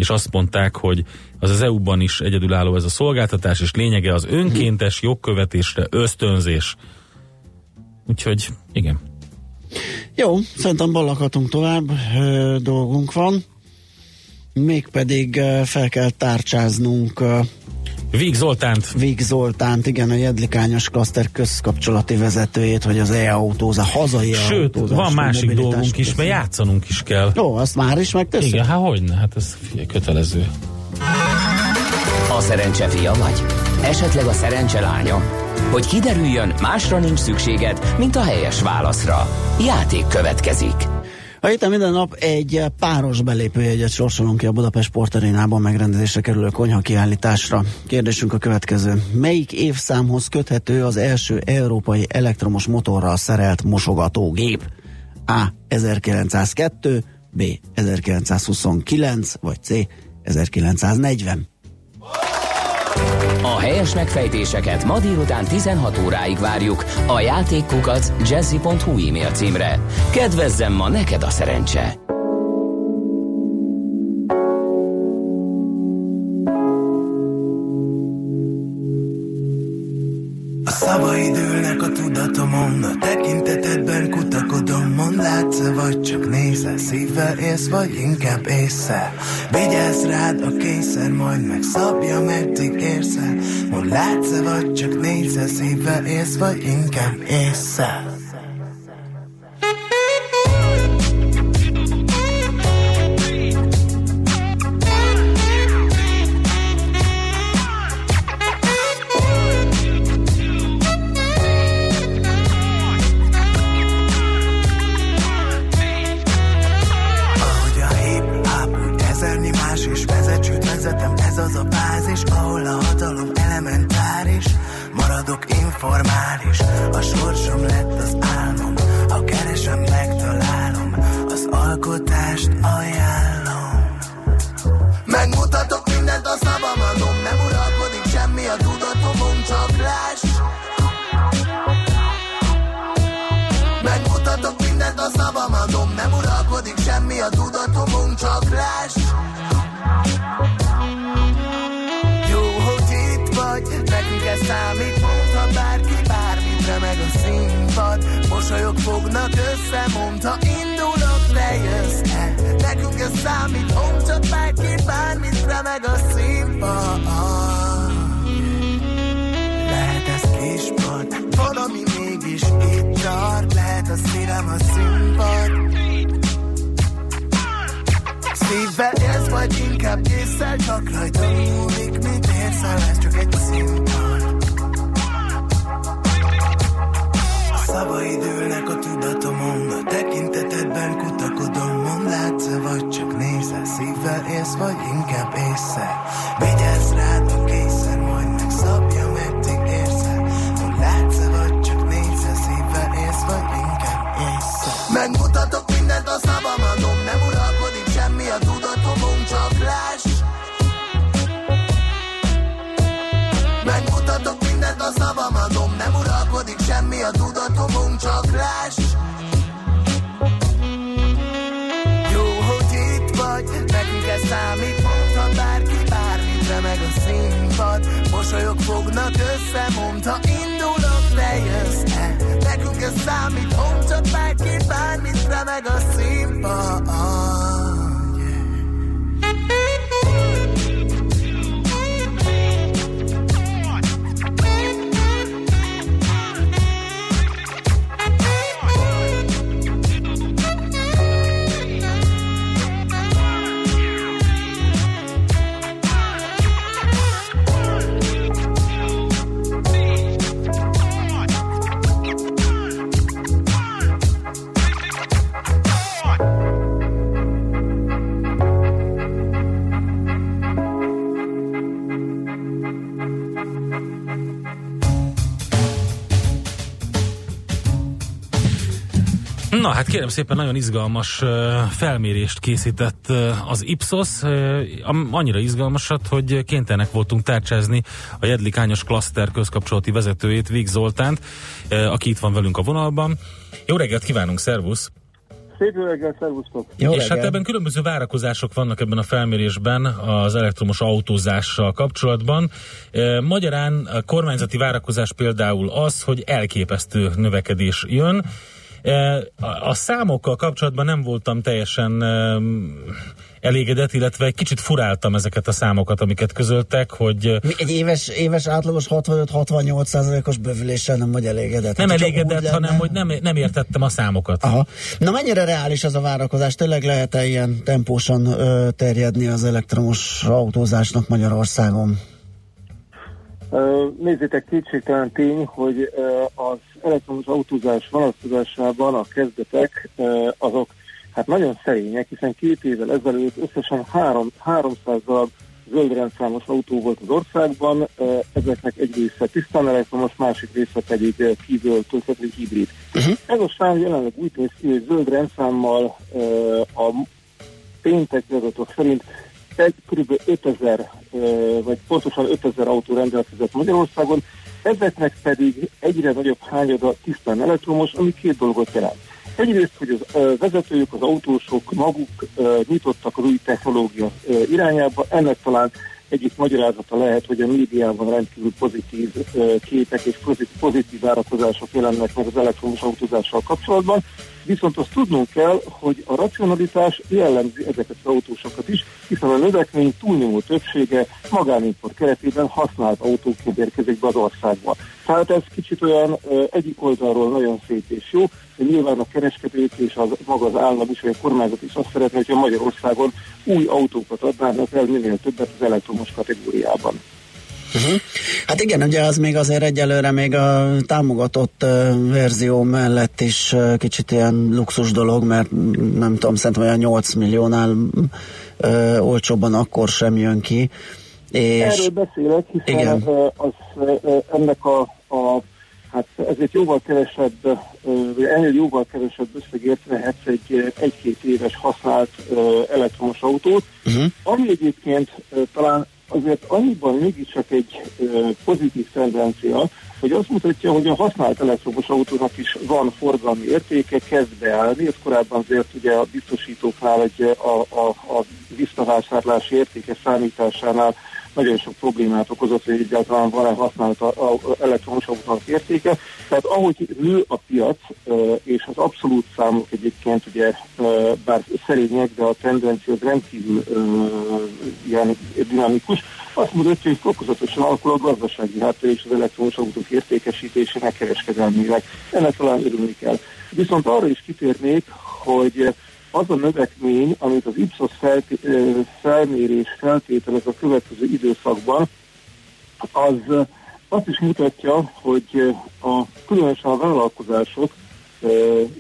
és azt mondták, hogy az az EU-ban is egyedülálló ez a szolgáltatás, és lényege az önkéntes jogkövetésre ösztönzés. Úgyhogy igen. Jó, szerintem ballakatunk tovább, dolgunk van. Mégpedig fel kell tárcsáznunk Víg Zoltánt. Víg Zoltánt, igen, a Jedlikányos Klaszter közkapcsolati vezetőjét, hogy az e-autóz, a hazai Sőt, van másik dolgunk is, mert játszanunk is kell. Jó, azt már is megteszünk? Igen, hát hogyne, hát ez figyelj, kötelező. A szerencse fia vagy? Esetleg a szerencse lánya? Hogy kiderüljön, másra nincs szükséged, mint a helyes válaszra. Játék következik. A héten minden nap egy páros belépőjegyet sorsolunk ki a Budapest Sportarénában megrendezésre kerülő konyha kiállításra. Kérdésünk a következő. Melyik évszámhoz köthető az első európai elektromos motorral szerelt mosogatógép? A. 1902, B. 1929, vagy C. 1940. A helyes megfejtéseket ma délután 16 óráig várjuk a játékkukac jazzy.hu e-mail címre. Kedvezzem ma neked a szerencse! A szavaid ülnek a tudatomon, a tekintetedben látsz vagy csak nézel, szívvel élsz, vagy inkább észre. Vigyázz rád a kényszer, majd megszabja, meddig érsz el. Látsz vagy csak nézel, szívvel élsz, vagy inkább észre. Hát kérem szépen, nagyon izgalmas felmérést készített az Ipsos, annyira izgalmasat, hogy kénytelenek voltunk tárcsázni a Jedlikányos Klaszter közkapcsolati vezetőjét, Vig Zoltánt, aki itt van velünk a vonalban. Jó reggelt kívánunk, szervusz! Szép jó reggelt, szervusztok! Jó és reggel. hát ebben különböző várakozások vannak ebben a felmérésben az elektromos autózással kapcsolatban. Magyarán a kormányzati várakozás például az, hogy elképesztő növekedés jön. E, A, számokkal kapcsolatban nem voltam teljesen em, elégedett, illetve egy kicsit furáltam ezeket a számokat, amiket közöltek, hogy Mi egy éves, éves átlagos 65-68 százalékos bővüléssel nem vagy elégedett. nem Hát, elégedett, lenne- hanem hogy nem, nem értettem a számokat. Aha. Na mennyire reális ez a várakozás? Tényleg lehet-e ilyen tempósan ö, terjedni az elektromos autózásnak Magyarországon? Nézzétek, kétségtelen tény, hogy az elektromos autózás vonatkozásában a kezdetek azok hát nagyon szerények, hiszen két évvel ezelőtt összesen három, 300 darab zöldrendszámos autó volt az országban, ezeknek egy része tisztán elektromos, másik része pedig kívül tölthető hibrid. Uh-huh. Ez a szám jelenleg úgy néz ki, hogy zöld rendszámmal a pénteki adatok szerint egy kb. 5000, ö, vagy pontosan 5000 autó rendelkezett Magyarországon, ezeknek pedig egyre nagyobb hányada tisztán elektromos, ami két dolgot jelent. Egyrészt, hogy az ö, vezetőjük, az autósok maguk nyitottak az új technológia irányába, ennek talán egyik magyarázata lehet, hogy a médiában rendkívül pozitív képek és pozitív várakozások jelennek meg az elektromos autózással kapcsolatban. Viszont azt tudnunk kell, hogy a racionalitás jellemzi ezeket az autósokat is, hiszen a növekmény túlnyomó többsége magánimport keretében használt autóként érkezik be az országba. Tehát ez kicsit olyan egyik oldalról nagyon szép és jó, de nyilván a kereskedők és az, maga az állam is, vagy a kormányzat is azt szeretné, hogy Magyarországon új autókat adnának el minél többet az elektromos kategóriában. Uh-huh. Hát igen, ugye az még azért egyelőre még a támogatott uh, verzió mellett is uh, kicsit ilyen luxus dolog, mert nem tudom, szerintem olyan 8 milliónál uh, olcsóbban akkor sem jön ki. És Erről beszélek, hiszen Igen. az, ennek a, a hát ezért jóval kevesebb, ennél jóval kevesebb összegért vehetsz egy egy-két éves használt elektromos autót, uh-huh. ami egyébként talán azért annyiban mégiscsak egy pozitív tendencia, hogy azt mutatja, hogy a használt elektromos autónak is van forgalmi értéke, kezd beállni, ez korábban azért ugye a biztosítóknál egy, a, a, a visszavásárlási értéke számításánál nagyon sok problémát okozott, hogy egyáltalán van-e használt a, elektromos autónak értéke. Tehát ahogy nő a piac, és az abszolút számok egyébként ugye bár szerények, de a tendencia az rendkívül ilyen dinamikus, azt mutatja, hogy fokozatosan alakul a gazdasági háttér és az elektromos autók értékesítésének kereskedelmileg. Ennek talán örülni kell. Viszont arra is kitérnék, hogy az a növekmény, amit az Ipsos felté- felmérés feltételez a következő időszakban, az ö, azt is mutatja, hogy a, különösen a vállalkozások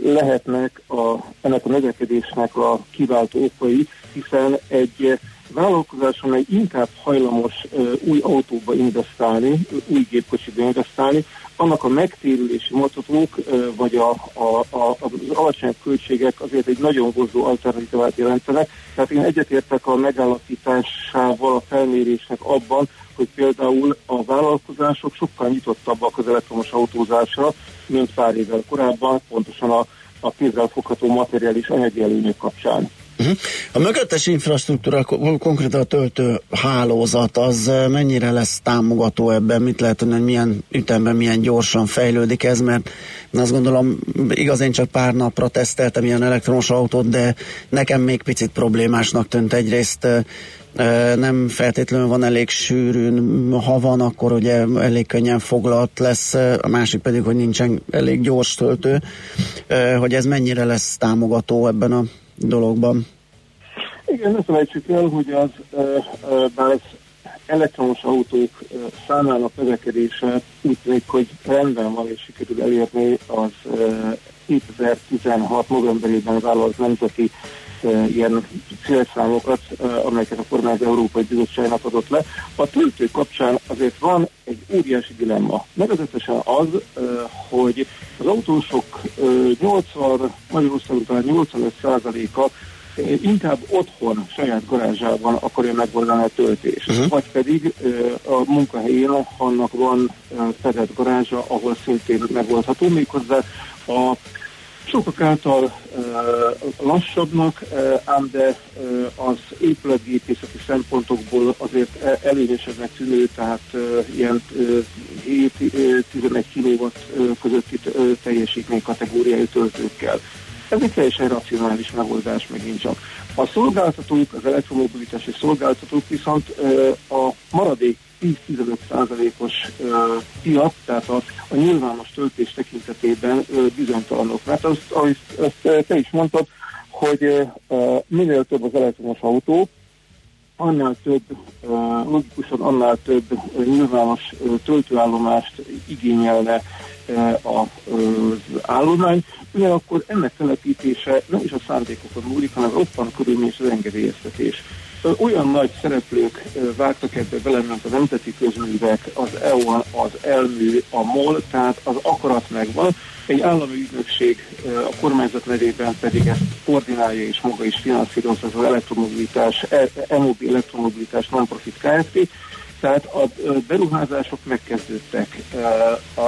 lehetnek a, ennek a növekedésnek a kiváltó okai, hiszen egy vállalkozás, amely inkább hajlamos uh, új autóba investálni, új gépkocsiba investálni, annak a megtérülési mutatók, vagy a, a, a, az alacsony költségek azért egy nagyon hozzó alternatívát jelentenek. Tehát én egyetértek a megállapításával a felmérésnek abban, hogy például a vállalkozások sokkal nyitottabbak az elektromos autózásra, mint pár évvel korábban, pontosan a, a kézzelfogható materiális anyagi előnyök kapcsán. Uh-huh. A mögöttes infrastruktúra, konkrétan a töltő hálózat, az mennyire lesz támogató ebben? Mit lehet hogy milyen ütemben, milyen gyorsan fejlődik ez? Mert azt gondolom, igaz, én csak pár napra teszteltem ilyen elektromos autót, de nekem még picit problémásnak tűnt egyrészt nem feltétlenül van elég sűrűn, ha van, akkor ugye elég könnyen foglalt lesz, a másik pedig, hogy nincsen elég gyors töltő, hogy ez mennyire lesz támogató ebben a dologban. Igen, ne felejtsük el, hogy az, bár az elektromos autók számának növekedése úgy tűnik, hogy rendben van és sikerül elérni az 2016 novemberében vállalt nemzeti ilyen célszámokat, amelyeket a kormány az Európai Bizottságnak adott le. A töltő kapcsán azért van egy óriási dilemma. Nevezetesen az, hogy az autósok 80, Magyarországon talán 85%-a inkább otthon, saját garázsában akarja megoldani a töltést. Uh-huh. Vagy pedig a munkahelyén annak van fedett garázsa, ahol szintén megoldható, méghozzá a sokak által uh, lassabbnak, uh, ám de uh, az épületgépészeti szempontokból azért e, előnyesebbnek tűnő, tehát ilyen uh, 7-11 kW közötti teljesítmény kategóriájú töltőkkel. Ez egy teljesen racionális megoldás megint csak. A szolgáltatók, az elektromobilitási szolgáltatók viszont a maradék 10-15 százalékos piac, tehát a, a nyilvános töltés tekintetében bizonytalanok. Mert azt, azt, azt te is mondtad, hogy minél több az elektromos autó, annál több, logikusan annál több nyilvános töltőállomást igényelne az állomány, ugyanakkor ennek telepítése nem is a szándékokon múlik, hanem roppant körülmény és az engedélyeztetés olyan nagy szereplők vágtak ebbe bele, mint a Nemzeti Közművek, az EON, az ELMű, a MOL, tehát az akarat megvan. Egy állami ügynökség a kormányzat nevében pedig ezt koordinálja és maga is finanszírozza az elektromobilitás, EMOBI elektromobilitás non-profit Kft. Tehát a beruházások megkezdődtek.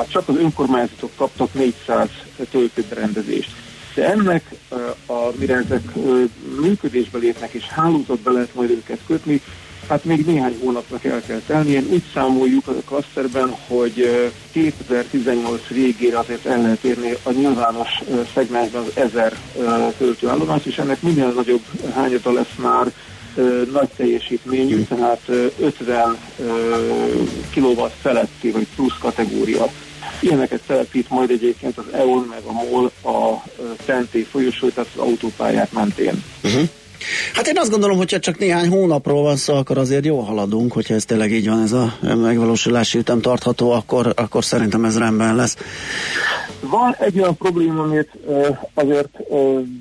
Csak az önkormányzatok kaptak 400 töltőberendezést de ennek, mire ezek működésbe lépnek és hálózatba lehet majd őket kötni, hát még néhány hónapnak el kell tenni. Én úgy számoljuk a klaszterben, hogy 2018 végére azért el lehet érni a nyilvános szegmensben az 1000 töltőállomást, és ennek minél nagyobb hányata lesz már nagy teljesítményű, tehát 50 kW feletti vagy plusz kategória Ilyeneket telepít majd egyébként az EON meg a MOL a TNT folyosó, tehát az autópályák mentén. Uh-huh. Hát én azt gondolom, hogyha csak néhány hónapról van szó, akkor azért jó haladunk, hogyha ez tényleg így van, ez a megvalósulási ütem tartható, akkor, akkor szerintem ez rendben lesz. Van egy olyan probléma, amit azért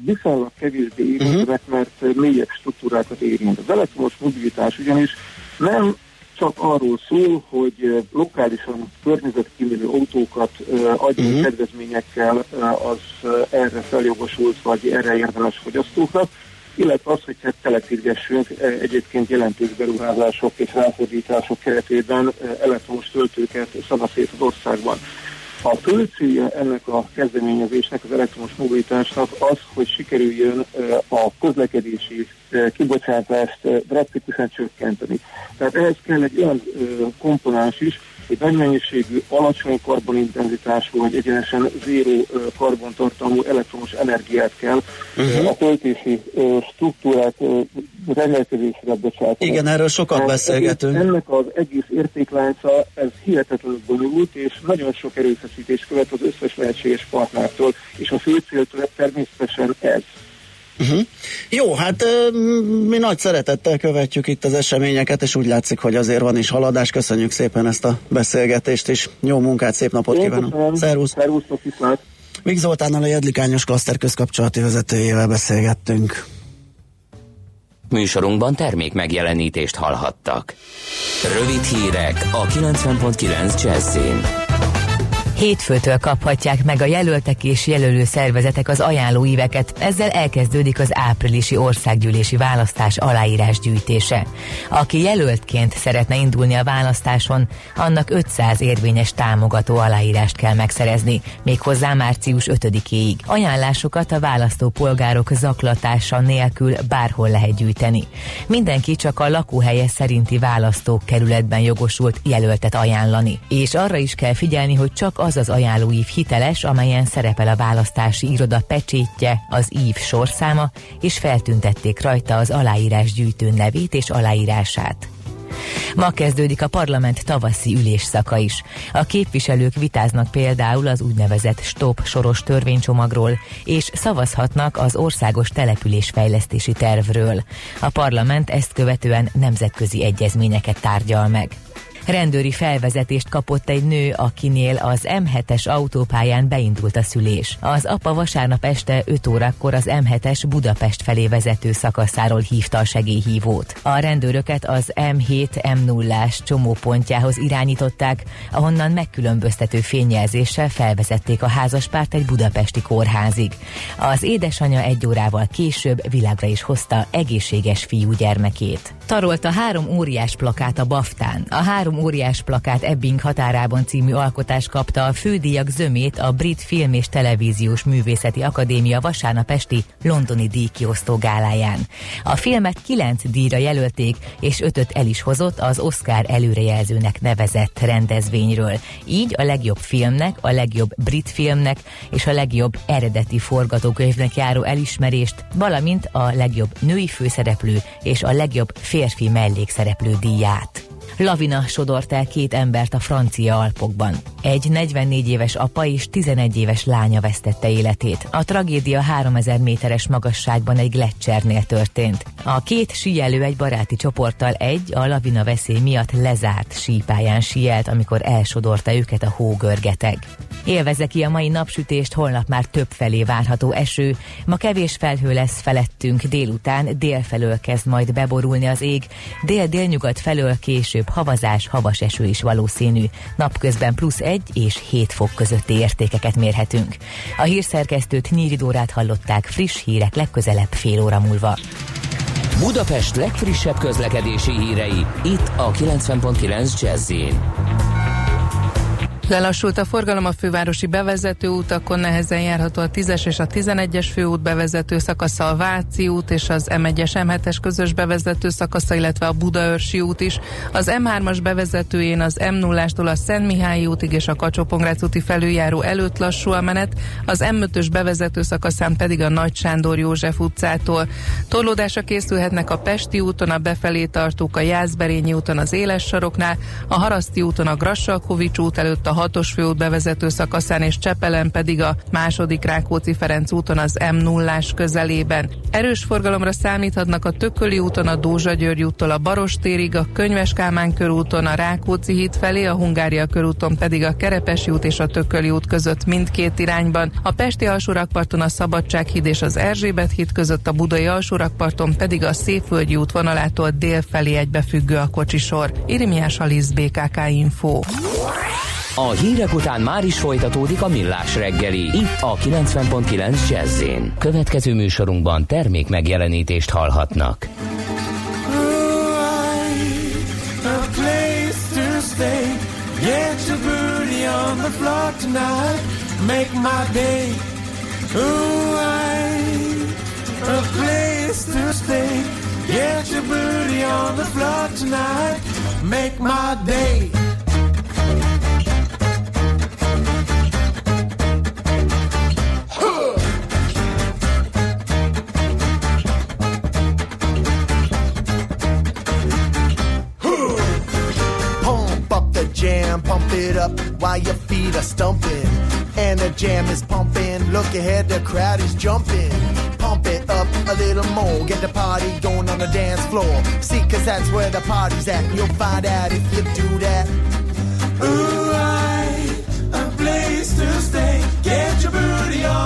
viszonylag kevésbé érintenek, uh-huh. mert mélyebb struktúrákat érint. Az elektromos mobilitás ugyanis nem csak arról szól, hogy lokálisan környezetkímélő autókat adjunk uh-huh. kedvezményekkel az erre feljogosult, vagy erre érdemes fogyasztóknak, illetve az, hogy hát telepítgessünk egyébként jelentős beruházások és ráfordítások keretében elektromos töltőket szanaszét az országban. A fő célja ennek a kezdeményezésnek, az elektromos mobilitásnak az, hogy sikerüljön a közlekedési kibocsátást drasztikusan csökkenteni. Tehát ehhez kell egy olyan komponens is, egy nagy mennyiségű, alacsony karbonintenzitású, vagy egyenesen zéró karbontartalmú elektromos energiát kell uh-huh. a töltési struktúrát rendelkezésre bocsátani. Igen, erről sokat beszélgetünk. Ennek az egész értéklánca, ez hihetetlenül bonyolult, és nagyon sok erőfeszítés követ az összes lehetséges partnertől, és a fő cél természetesen ez. Uh-huh. Jó, hát mi nagy szeretettel követjük itt az eseményeket, és úgy látszik, hogy azért van is haladás. Köszönjük szépen ezt a beszélgetést, és jó munkát, szép napot Én kívánok. Szervusz! Szervusz, Vig Zoltánnal a Jedlikányos Klaszter közkapcsolati vezetőjével beszélgettünk. Műsorunkban termék megjelenítést hallhattak. Rövid hírek a 90.9 Jazzin. Hétfőtől kaphatják meg a jelöltek és jelölő szervezetek az ajánlóíveket, ezzel elkezdődik az áprilisi országgyűlési választás aláírás gyűjtése. Aki jelöltként szeretne indulni a választáson, annak 500 érvényes támogató aláírást kell megszerezni, méghozzá március 5-éig. Ajánlásokat a választópolgárok zaklatása nélkül bárhol lehet gyűjteni. Mindenki csak a lakóhelye szerinti választókerületben jogosult jelöltet ajánlani. És arra is kell figyelni, hogy csak az az ajánlóív hiteles, amelyen szerepel a választási iroda pecsétje, az ív sorszáma, és feltüntették rajta az aláírás gyűjtő nevét és aláírását. Ma kezdődik a parlament tavaszi ülésszaka is. A képviselők vitáznak például az úgynevezett stop soros törvénycsomagról, és szavazhatnak az országos településfejlesztési tervről. A parlament ezt követően nemzetközi egyezményeket tárgyal meg. Rendőri felvezetést kapott egy nő, akinél az M7-es autópályán beindult a szülés. Az apa vasárnap este 5 órakor az M7-es Budapest felé vezető szakaszáról hívta a segélyhívót. A rendőröket az M7 M0-ás csomópontjához irányították, ahonnan megkülönböztető fényjelzéssel felvezették a házaspárt egy budapesti kórházig. Az édesanyja egy órával később világra is hozta egészséges fiú gyermekét. Tarolt a három óriás plakát a Baftán. A három óriás plakát Ebbing határában című alkotás kapta a fődíjak zömét a Brit Film és Televíziós Művészeti Akadémia vasárnap esti londoni díjkiosztó gáláján. A filmet kilenc díjra jelölték, és ötöt el is hozott az Oscar előrejelzőnek nevezett rendezvényről. Így a legjobb filmnek, a legjobb brit filmnek és a legjobb eredeti forgatókönyvnek járó elismerést, valamint a legjobb női főszereplő és a legjobb férfi mellékszereplő díját. Lavina sodort el két embert a francia Alpokban. Egy 44 éves apa és 11 éves lánya vesztette életét. A tragédia 3000 méteres magasságban egy gletszernél történt. A két síelő egy baráti csoporttal egy a lavina veszély miatt lezárt sípályán sielt, amikor elsodorta őket a hógörgeteg. Élvezze ki a mai napsütést, holnap már több felé várható eső. Ma kevés felhő lesz felettünk, délután délfelől kezd majd beborulni az ég, dél-délnyugat felől később havazás, havas eső is valószínű. Napközben plusz 1 és 7 fok közötti értékeket mérhetünk. A hírszerkesztőt Nyíridórát hallották friss hírek legközelebb fél óra múlva. Budapest legfrissebb közlekedési hírei, itt a 90.9 jazz Lelassult a forgalom a fővárosi bevezető utakon, nehezen járható a 10-es és a 11-es főút bevezető szakasza, a Váci út és az M1-es M7-es közös bevezető szakasza, illetve a Budaörsi út is. Az M3-as bevezetőjén az M0-ástól a Szent Mihály útig és a kacsó úti felüljáró előtt lassú a menet, az M5-ös bevezető szakaszán pedig a Nagy Sándor József utcától. Torlódásra készülhetnek a Pesti úton, a befelé tartók a Jászberényi úton az Éles saroknál, a Haraszti úton a Grassalkovics út előtt a hatos főút bevezető szakaszán és Csepelen pedig a második Rákóczi Ferenc úton az m 0 közelében. Erős forgalomra számíthatnak a Tököli úton, a Dózsa György úttól a Barostérig, a Könyves Kálmán körúton, a Rákóczi híd felé, a Hungária körúton pedig a Kerepesi út és a Tököli út között mindkét irányban, a Pesti alsórakparton a Szabadsághíd és az Erzsébet híd között, a Budai alsórakparton pedig a Széfölgyi út vonalától dél felé egybefüggő a kocsisor. Irimiás Alisz BKK Info. A hírek után már is folytatódik a millás reggeli. Itt a 90.9 jazz Következő műsorunkban termék megjelenítést hallhatnak. Get your booty on the floor tonight. Make my day. Pump it up while your feet are stumping. And the jam is pumping. Look ahead, the crowd is jumping. Pump it up a little more. Get the party going on the dance floor. See, cause that's where the party's at. You'll find out if you do that. Ooh, I, a place to stay. Get your booty on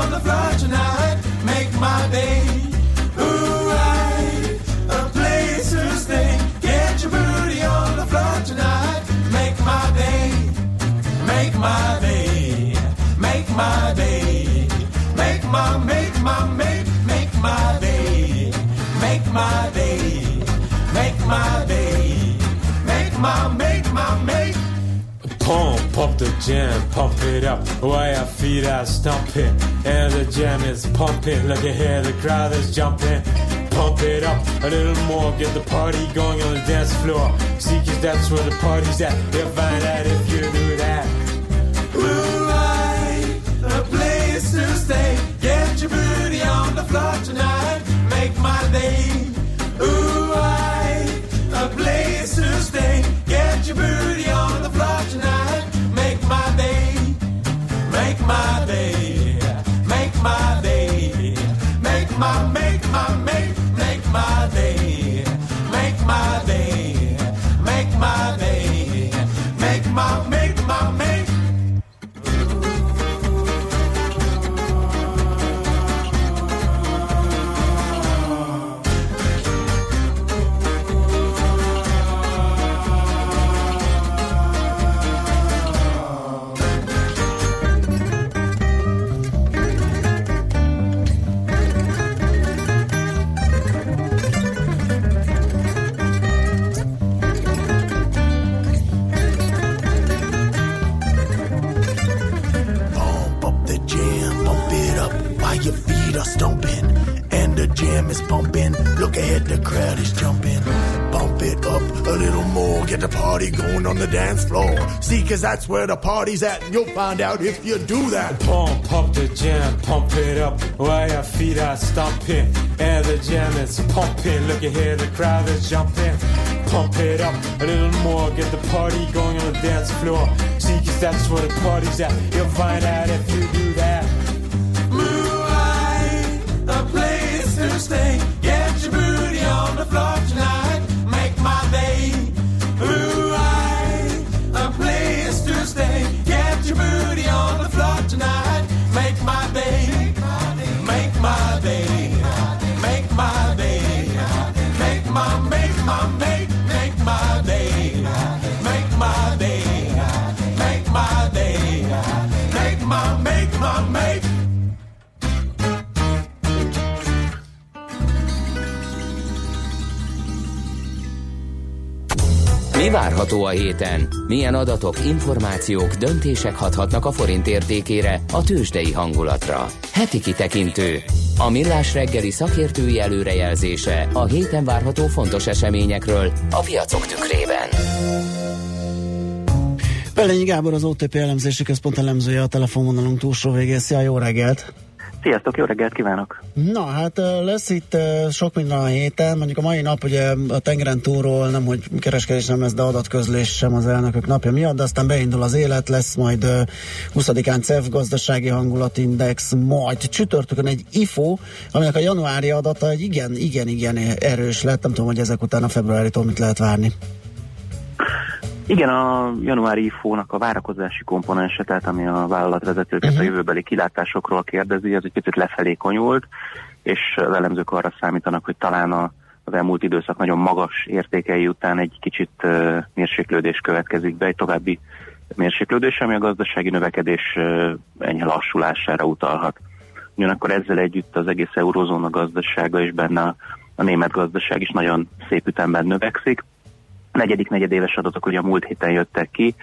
Pump up the jam, pump it up while your feet are stomping. And the jam is pumping. Look ahead, the crowd is jumping. Pump it up a little more, get the party going on the dance floor. See, cause that's where the party's at. You'll find out if you do that. I, a place to stay. Get your booty on the floor tonight. Make my day. Ooh, I, a place to stay. Get your booty my day. Make my day. Make my, make my, ahead, the crowd is jumping. Pump it up a little more, get the party going on the dance floor. See, cause that's where the party's at, and you'll find out if you do that. Pump pump the jam, pump it up while your feet are stomping. And the jam is pumping. Look ahead, the crowd is jumping. Pump it up a little more, get the party going on the dance floor. See, cause that's where the party's at. You'll find out if you do várható a héten? Milyen adatok, információk, döntések hathatnak a forint értékére, a tőzsdei hangulatra? Heti kitekintő. A millás reggeli szakértői előrejelzése a héten várható fontos eseményekről a piacok tükrében. Pelényi Gábor az OTP elemzési központ elemzője a telefonvonalunk túlsó végén. Szia, jó reggelt! Sziasztok, jó reggelt kívánok! Na, hát lesz itt sok minden a héten, mondjuk a mai nap ugye a tengeren túlról nem, hogy kereskedés nem lesz, de adatközlés sem az elnökök napja miatt, de aztán beindul az élet, lesz majd 20-án CEF gazdasági hangulatindex, majd csütörtökön egy IFO, aminek a januári adata egy igen, igen, igen erős lett, nem tudom, hogy ezek után a februáritól mit lehet várni. Igen, a januári IFO-nak a várakozási komponense, tehát ami a vállalatvezetőket uh-huh. a jövőbeli kilátásokról kérdezi, ez egy picit lefelé konyult, és az elemzők arra számítanak, hogy talán a, az elmúlt időszak nagyon magas értékei után egy kicsit uh, mérséklődés következik be, egy további mérséklődés, ami a gazdasági növekedés uh, enyhe lassulására utalhat. Ugyanakkor ezzel együtt az egész eurozóna gazdasága és benne a, a német gazdaság is nagyon szép ütemben növekszik, negyedik negyedéves adatok ugye a múlt héten jöttek ki,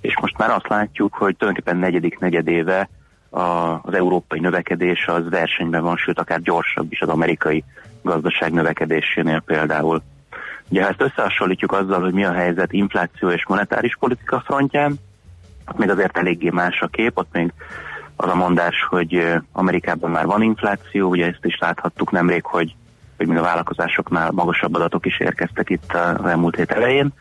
és most már azt látjuk, hogy tulajdonképpen negyedik negyedéve az európai növekedés az versenyben van, sőt akár gyorsabb is az amerikai gazdaság növekedésénél például. Ugye ha ezt összehasonlítjuk azzal, hogy mi a helyzet infláció és monetáris politika frontján, még azért eléggé más a kép, ott még az a mondás, hogy Amerikában már van infláció, ugye ezt is láthattuk nemrég, hogy hogy még a vállalkozásoknál magasabb adatok is érkeztek itt az elmúlt hét elején.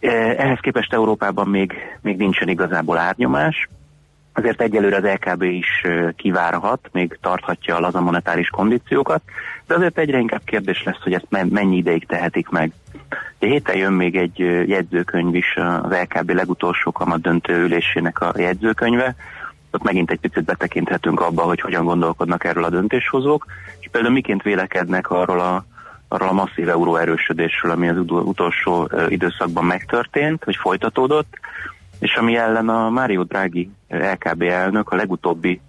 Ehhez képest Európában még, még nincsen igazából árnyomás, azért egyelőre az LKB is kivárhat, még tarthatja a laza monetáris kondíciókat, de azért egyre inkább kérdés lesz, hogy ezt mennyi ideig tehetik meg. A héten jön még egy jegyzőkönyv is, az LKB legutolsó kamat döntő ülésének a jegyzőkönyve, ott megint egy picit betekinthetünk abba, hogy hogyan gondolkodnak erről a döntéshozók, és például miként vélekednek arról a, arról a masszív euró erősödésről, ami az utolsó időszakban megtörtént, hogy folytatódott, és ami ellen a Mário Draghi LKB elnök a legutóbbi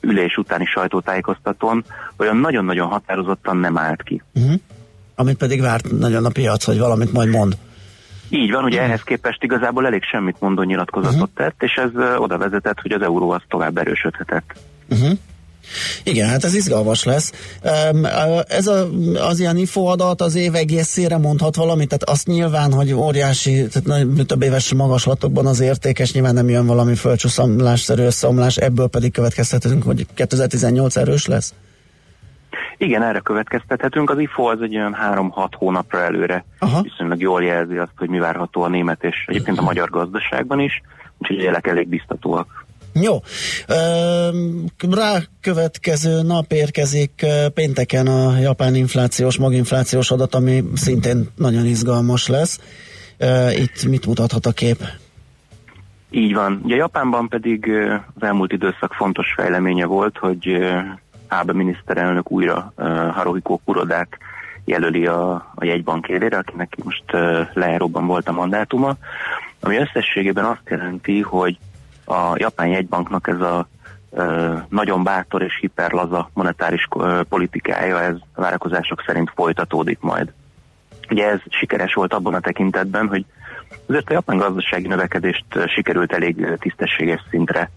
ülés utáni sajtótájékoztatón olyan nagyon-nagyon határozottan nem állt ki. Uh-huh. Amit pedig várt nagyon a piac, hogy valamit majd mond. Így van, ugye ehhez képest igazából elég semmit mondó nyilatkozatot uh-huh. tett, és ez oda vezetett, hogy az euró az tovább erősödhetett. Uh-huh. Igen, hát ez izgalmas lesz. Ez a, az ilyen infoadat az év egészére mondhat valamit, tehát azt nyilván, hogy óriási, tehát több éves magaslatokban az értékes, nyilván nem jön valami földcsúszamlásszerű összeomlás, ebből pedig következtetünk, hogy 2018 erős lesz. Igen, erre következtethetünk. Az IFO az egy olyan 3-6 hónapra előre Aha. viszonylag jól jelzi azt, hogy mi várható a német és egyébként a magyar gazdaságban is, úgyhogy jelek elég biztatóak. Jó. Öm, Rá következő nap érkezik pénteken a japán inflációs, maginflációs adat, ami szintén nagyon izgalmas lesz. Itt mit mutathat a kép? Így van. Ugye Japánban pedig az elmúlt időszak fontos fejleménye volt, hogy ö, Abe miniszterelnök újra ö, Haruhiko Kurodát jelöli a, a jegybank élére, akinek most ö, lejáróban volt a mandátuma, ami összességében azt jelenti, hogy a japán jegybanknak ez a ö, nagyon bátor és hiperlaza monetáris ö, politikája, ez várakozások szerint folytatódik majd. Ugye ez sikeres volt abban a tekintetben, hogy azért a japán gazdasági növekedést sikerült elég tisztességes szintre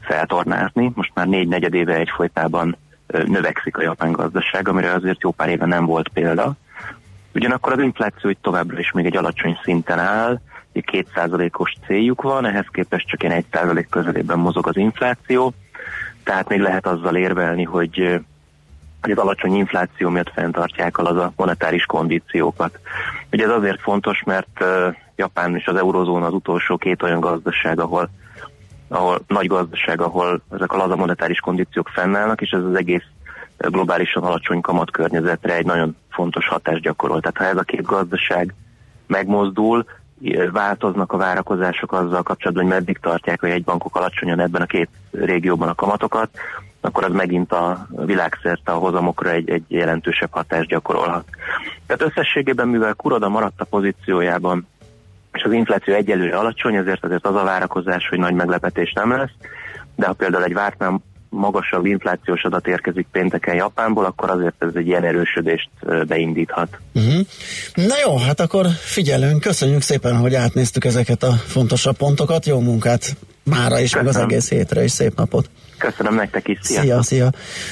feltornázni. Most már négy negyed éve egyfolytában növekszik a japán gazdaság, amire azért jó pár éve nem volt példa. Ugyanakkor az infláció itt továbbra is még egy alacsony szinten áll, egy kétszázalékos céljuk van, ehhez képest csak ilyen egy százalék közelében mozog az infláció, tehát még lehet azzal érvelni, hogy hogy az alacsony infláció miatt fenntartják az a monetáris kondíciókat. Ugye ez azért fontos, mert uh, Japán és az eurozóna az utolsó két olyan gazdaság, ahol, ahol nagy gazdaság, ahol ezek a laza monetáris kondíciók fennállnak, és ez az egész globálisan alacsony kamat környezetre egy nagyon fontos hatást gyakorol. Tehát ha ez a két gazdaság megmozdul, változnak a várakozások azzal kapcsolatban, hogy meddig tartják a jegybankok alacsonyan ebben a két régióban a kamatokat, akkor az megint a világszerte a hozamokra egy, egy jelentősebb hatást gyakorolhat. Tehát összességében, mivel Kuroda maradt a pozíciójában, és az infláció egyelőre alacsony, ezért azért az a várakozás, hogy nagy meglepetés nem lesz, de ha például egy vártnál magasabb inflációs adat érkezik pénteken Japánból, akkor azért ez egy ilyen erősödést beindíthat. Uh-huh. Na jó, hát akkor figyelünk, köszönjük szépen, hogy átnéztük ezeket a fontosabb pontokat, jó munkát mára is, meg az Köszönöm. egész hétre is, szép napot! Köszönöm nektek is, szia! Szia, szia!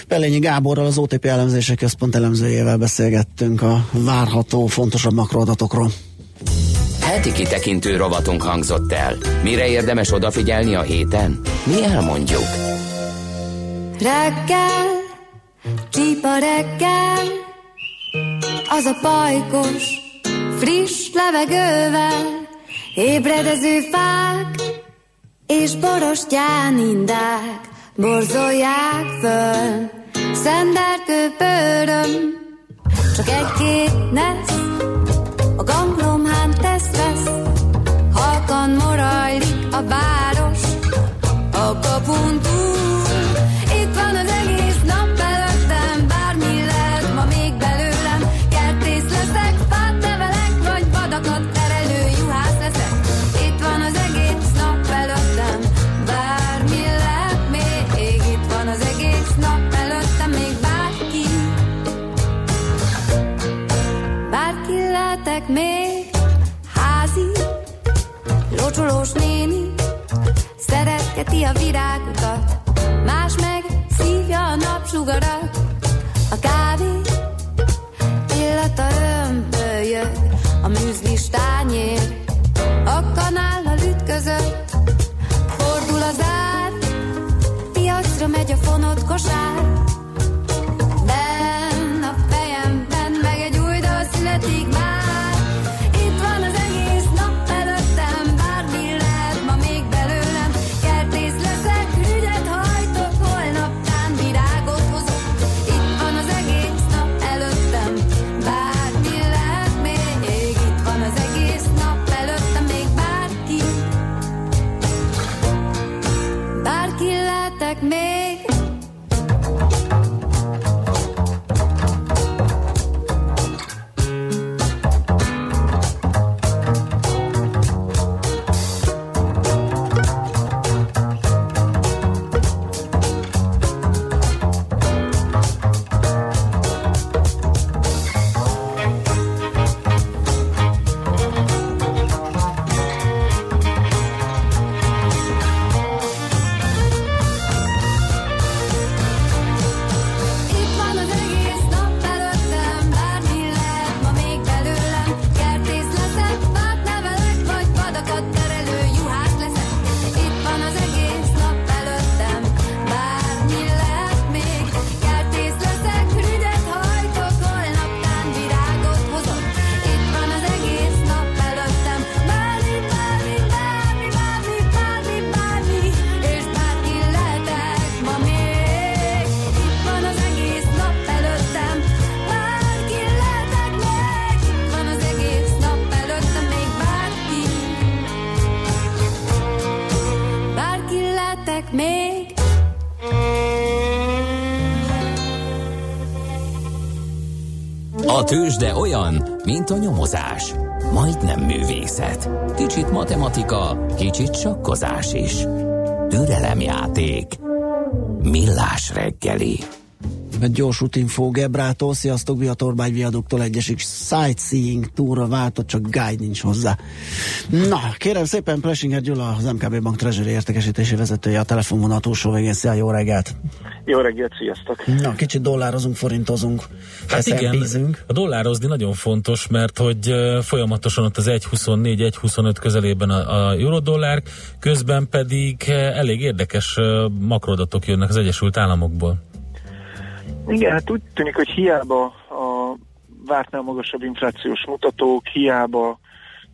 Pelényi Gáborral, az OTP elemzések központ elemzőjével beszélgettünk a várható fontosabb makroadatokról. Heti kitekintő rovatunk hangzott el. Mire érdemes odafigyelni a héten? Mi elmondjuk. Reggel, csípa reggel, az a pajkos, friss levegővel, ébredező fák és borostyán indák borzolják föl. Szenderkő pöröm, csak egy-két nesz, a ganglomhán tesz vesz, halkan morajlik a város, a kapun túl. Szeretgeti a virágokat, más meg szívja a napsugarat, a kávé illata ömbölyög, a műzlis tányér, Tőzsde olyan, mint a nyomozás. Majdnem művészet. Kicsit matematika, kicsit sakkozás is. Türelemjáték. Millás reggeli. Egy gyors útinfó Gebrától, sziasztok, Viatorbágy viaduktól egyesik sightseeing túra váltott, csak guide nincs hozzá. Na, kérem szépen, Plesinger Gyula, az MKB Bank Treasury értékesítési vezetője a telefonvonal túlsó végén. Szia, jó reggelt! Jó reggelt, sziasztok! Na, kicsit dollározunk, forintozunk, Hát igen, S&P-zünk. a dollározni nagyon fontos, mert hogy folyamatosan ott az 1.24-1.25 közelében a, a eurodollár, közben pedig elég érdekes ö, makroadatok jönnek az Egyesült Államokból. Igen, hát úgy tűnik, hogy hiába a vártnál magasabb inflációs mutatók, hiába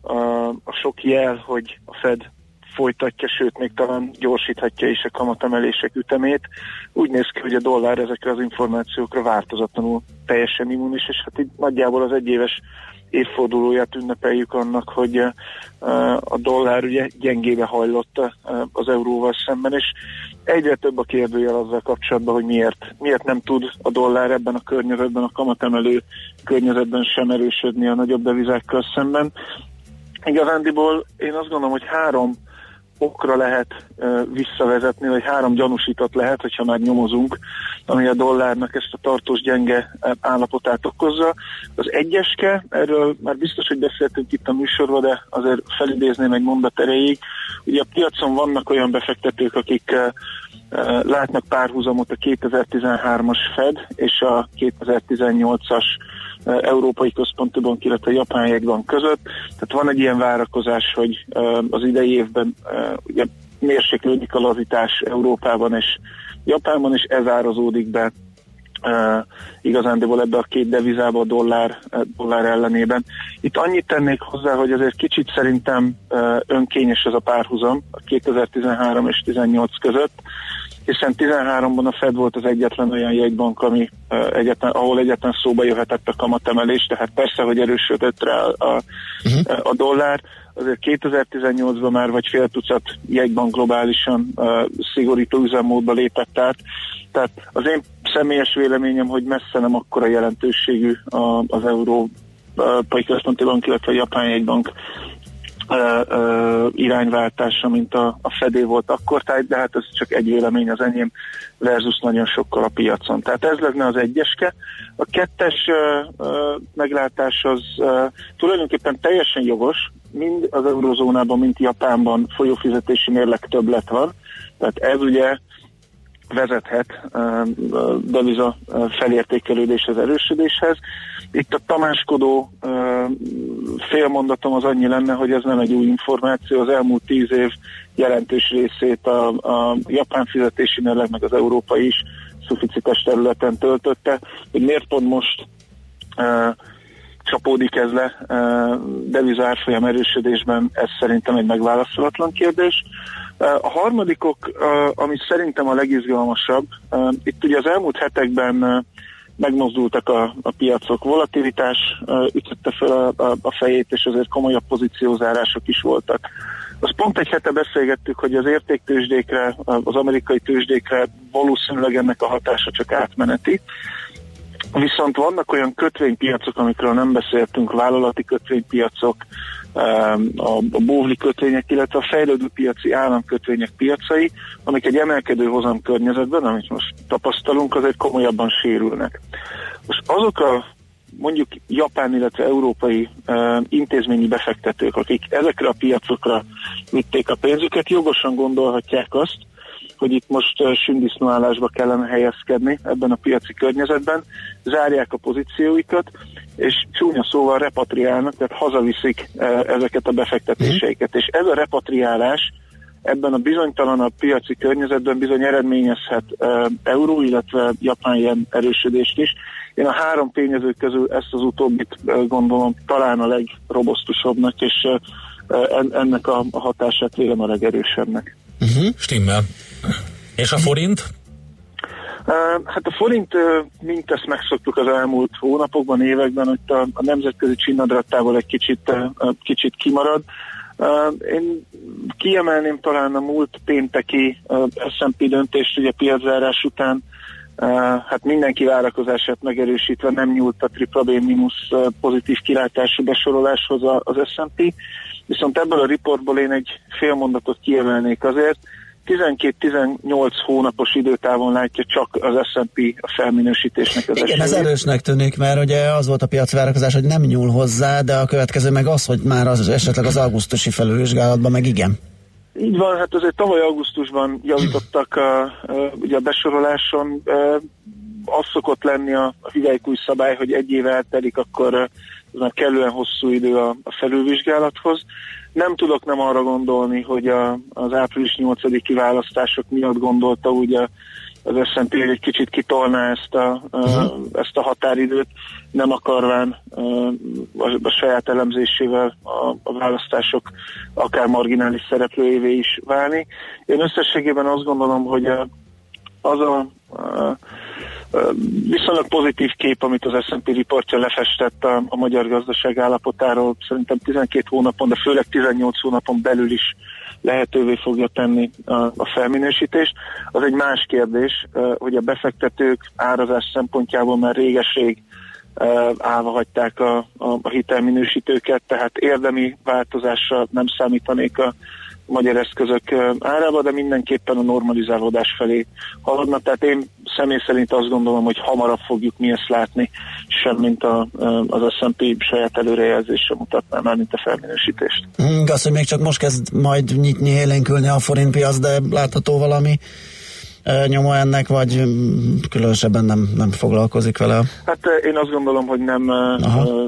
a, a sok jel, hogy a Fed folytatja, sőt még talán gyorsíthatja is a kamatemelések ütemét. Úgy néz ki, hogy a dollár ezekre az információkra változatlanul teljesen immunis, és hát itt nagyjából az egyéves évfordulóját ünnepeljük annak, hogy uh, a dollár ugye gyengébe hajlott uh, az euróval szemben, és egyre több a kérdőjel azzal kapcsolatban, hogy miért, miért nem tud a dollár ebben a környezetben, a kamatemelő környezetben sem erősödni a nagyobb devizákkal szemben. Igazándiból én azt gondolom, hogy három okra lehet uh, visszavezetni, vagy három gyanúsított lehet, hogyha már nyomozunk, ami a dollárnak ezt a tartós gyenge állapotát okozza. Az egyeske, erről már biztos, hogy beszéltünk itt a műsorban, de azért felidézném egy mondat erejéig. Ugye a piacon vannak olyan befektetők, akik uh, látnak párhuzamot a 2013-as Fed és a 2018-as uh, Európai Központi Bank, illetve a Japán jegybank között. Tehát van egy ilyen várakozás, hogy uh, az idei évben uh, ugye mérséklődik a lazítás Európában és Japánban, és ez árazódik be uh, igazándiból ebbe a két devizába a dollár, dollár ellenében. Itt annyit tennék hozzá, hogy azért kicsit szerintem uh, önkényes ez a párhuzam a 2013 és 18 között, hiszen 13-ban a Fed volt az egyetlen olyan jegybank, ami, egyetlen, ahol egyetlen szóba jöhetett a kamatemelés, tehát persze, hogy erősödött rá a, uh-huh. a dollár, azért 2018-ban már vagy fél tucat jegybank globálisan uh, szigorító üzemmódba lépett át, tehát az én személyes véleményem, hogy messze nem akkora jelentőségű az Európai Központi Bank, illetve a Japán jegybank irányváltása, mint a, a Fedé volt akkor, tehát, de hát ez csak egy vélemény az enyém versus nagyon sokkal a piacon. Tehát ez lenne az egyeske. A kettes uh, uh, meglátás az uh, tulajdonképpen teljesen jogos, mind az eurozónában, mint Japánban folyófizetési mérleg többlet van, tehát ez ugye vezethet deviza felértékelődéshez, erősödéshez. Itt a tamáskodó félmondatom az annyi lenne, hogy ez nem egy új információ. Az elmúlt tíz év jelentős részét a, a japán fizetési mérleg, meg az európai is szuficites területen töltötte. Hogy miért pont most csapódik ez le uh, deviza árfolyam erősödésben, ez szerintem egy megválaszolatlan kérdés. A harmadikok, ami szerintem a legizgalmasabb, itt ugye az elmúlt hetekben megmozdultak a, a piacok, volatilitás ütötte fel a, a, a fejét, és azért komolyabb pozíciózárások is voltak. Azt pont egy hete beszélgettük, hogy az értéktősdékre, az amerikai tőzsdékre valószínűleg ennek a hatása csak átmeneti. Viszont vannak olyan kötvénypiacok, amikről nem beszéltünk, vállalati kötvénypiacok, a bóvli kötvények, illetve a fejlődő piaci államkötvények piacai, amik egy emelkedő hozam környezetben, amit most tapasztalunk, azért komolyabban sérülnek. Most azok a mondjuk japán, illetve európai intézményi befektetők, akik ezekre a piacokra vitték a pénzüket, jogosan gondolhatják azt, hogy itt most uh, sündisznóállásba kellene helyezkedni ebben a piaci környezetben, zárják a pozícióikat, és csúnya szóval repatriálnak, tehát hazaviszik uh, ezeket a befektetéseiket. Mm. És ez a repatriálás ebben a bizonytalanabb piaci környezetben bizony eredményezhet uh, euró, illetve japán ilyen erősödést is. Én a három tényező közül ezt az utóbbit uh, gondolom talán a legrobosztusabbnak, és ennek a, a hatását vélem a legerősebbnek. Uh-huh. Stimmel. És a forint? Hát a forint, mint ezt megszoktuk az elmúlt hónapokban, években, hogy a, a nemzetközi csinnadrattából egy kicsit, kicsit kimarad. Én kiemelném talán a múlt pénteki S&P döntést, ugye piaczárás után hát mindenki várakozását megerősítve nem nyúlt a AAA mínusz pozitív kilátású besoroláshoz az S&P, viszont ebből a riportból én egy fél mondatot kiemelnék azért, 12-18 hónapos időtávon látja csak az S&P a felminősítésnek az Igen, ez esélyét. erősnek tűnik, mert ugye az volt a piaci várakozás, hogy nem nyúl hozzá, de a következő meg az, hogy már az, esetleg az augusztusi felülvizsgálatban meg igen. Így van, hát azért tavaly augusztusban javítottak a, a, ugye a besoroláson. Az szokott lenni a, a hüvelykúj szabály, hogy egy éve eltelik, akkor ez már kellően hosszú idő a, a felülvizsgálathoz. Nem tudok nem arra gondolni, hogy a, az április 8-i választások miatt gondolta ugye az S&P, hogy egy kicsit kitolná ezt a, uh-huh. ezt a határidőt, nem akarván a, a saját elemzésével a, a választások akár marginális szereplőjévé is válni. Én összességében azt gondolom, hogy a, az a, a viszonylag pozitív kép, amit az S&P riportja lefestett a, a magyar gazdaság állapotáról, szerintem 12 hónapon, de főleg 18 hónapon belül is lehetővé fogja tenni a, a felminősítést. Az egy más kérdés, hogy a befektetők árazás szempontjából már régeség állva hagyták a, a, hitelminősítőket, tehát érdemi változásra nem számítanék a magyar eszközök árába, de mindenképpen a normalizálódás felé haladnak. Tehát én személy szerint azt gondolom, hogy hamarabb fogjuk mi ezt látni, semmint a, az S&P saját előrejelzésre mutatná már, mint a felminősítést. Igaz, hogy még csak most kezd majd nyitni, élénkülni a forintpiac, de látható valami nyoma ennek, vagy mm, különösebben nem, nem foglalkozik vele. Hát én azt gondolom, hogy nem,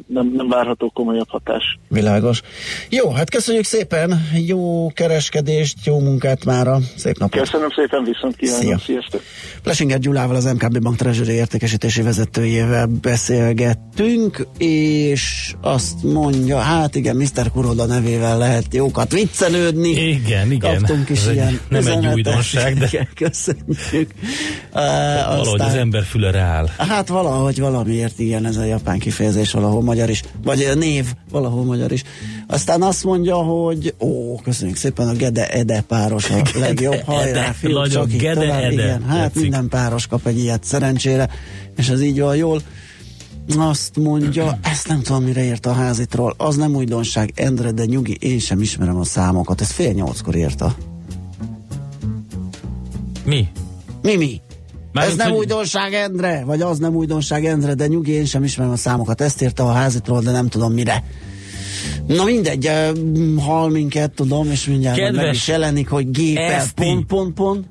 nem, nem várható komolyabb hatás. Világos. Jó, hát köszönjük szépen, jó kereskedést, jó munkát mára, szép napot. Köszönöm szépen, viszont kívánom. Szia. Sziasztok. Plesinger Gyulával, az MKB Bank Treasury értékesítési vezetőjével beszélgettünk, és azt mondja, hát igen, Mr. Kuroda nevével lehet jókat viccelődni. Igen, igen. Kaptunk is Ez egy- ilyen nem egy újdonság, de- Igen, köszönjük. Uh, Valahogy az ember füle rááll. Hát valahogy valamiért igen, ez a japán kifejezés valahol magyar is, vagy a név valahol magyar is. Aztán azt mondja, hogy ó, köszönjük szépen a Gede Ede páros a legjobb, hajrá, fiúk, csak így Gede tovább, Ede, igen, hát tetszik. minden páros kap egy ilyet szerencsére, és ez így van jól. Azt mondja, ezt nem tudom, mire írt a házitról. Az nem újdonság, Endre, de nyugi, én sem ismerem a számokat. Ez fél nyolckor írta. Mi? Mi, mi? Mármint, Ez nem hogy- újdonság, Endre, vagy az nem újdonság, Endre, de nyugi, én sem ismerem a számokat. Ezt írta a házitról, de nem tudom mire. Na mindegy, hal minket, tudom, és mindjárt majd meg Kedves is jelenik, hogy gépel, Eszti. pont, pont, pont.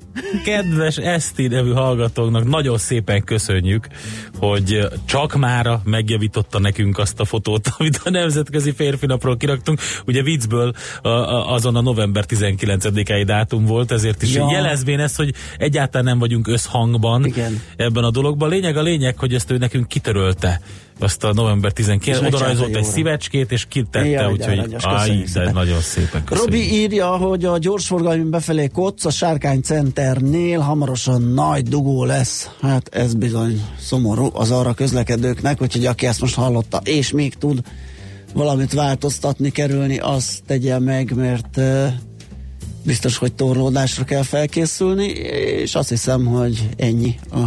Kedves Eszti nevű hallgatóknak nagyon szépen köszönjük, hogy csak mára megjavította nekünk azt a fotót, amit a Nemzetközi Férfi Napról kiraktunk. Ugye viccből azon a november 19-i dátum volt, ezért is ja. jelezvén ezt, hogy egyáltalán nem vagyunk összhangban Igen. ebben a dologban. Lényeg a lényeg, hogy ezt ő nekünk kitörölte azt a november 19 És oda rajzolt egy szívecskét, és kitette, úgyhogy köszönjük de nagyon szépen köszönjük. Robi írja, hogy a gyorsforgalmi befelé Kocz a Sárkány Centernél hamarosan nagy dugó lesz. Hát ez bizony szomorú az arra közlekedőknek, úgyhogy aki ezt most hallotta, és még tud valamit változtatni, kerülni, azt tegye meg, mert biztos, hogy torlódásra kell felkészülni, és azt hiszem, hogy ennyi a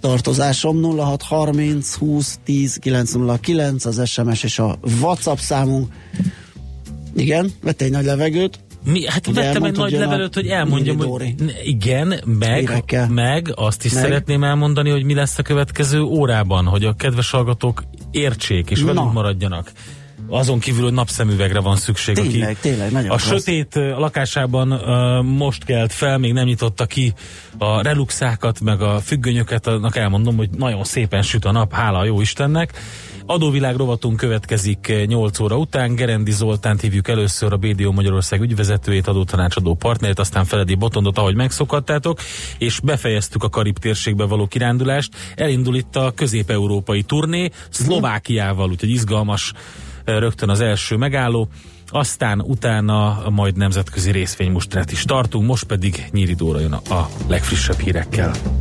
tartozásom 0630 20 10 909 az SMS és a WhatsApp számunk. Igen, vett egy nagy levegőt. Mi, hát Ugye vettem egy nagy levelőt, hogy elmondjam, hogy igen, meg, Hírekkel. meg azt is Meg. szeretném elmondani, hogy mi lesz a következő órában, hogy a kedves hallgatók értsék és Na. velünk maradjanak. Azon kívül, hogy napszemüvegre van szükség. Tényleg, aki tényleg, nagyon A klassz. sötét lakásában uh, most kelt fel, még nem nyitotta ki a reluxákat, meg a függönyöket, annak elmondom, hogy nagyon szépen süt a nap, hála a jó Istennek. Adóvilág rovatunk következik eh, 8 óra után. Gerendi Zoltánt hívjuk először a BDO Magyarország ügyvezetőjét, adótanácsadó partnerét, aztán Feledi Botondot, ahogy megszokhattátok, és befejeztük a Karib térségbe való kirándulást. Elindul itt a közép-európai turné Szlovákiával, úgyhogy izgalmas rögtön az első megálló. Aztán utána majd nemzetközi részvénymustrát is tartunk, most pedig Nyíri Dóra jön a legfrissebb hírekkel.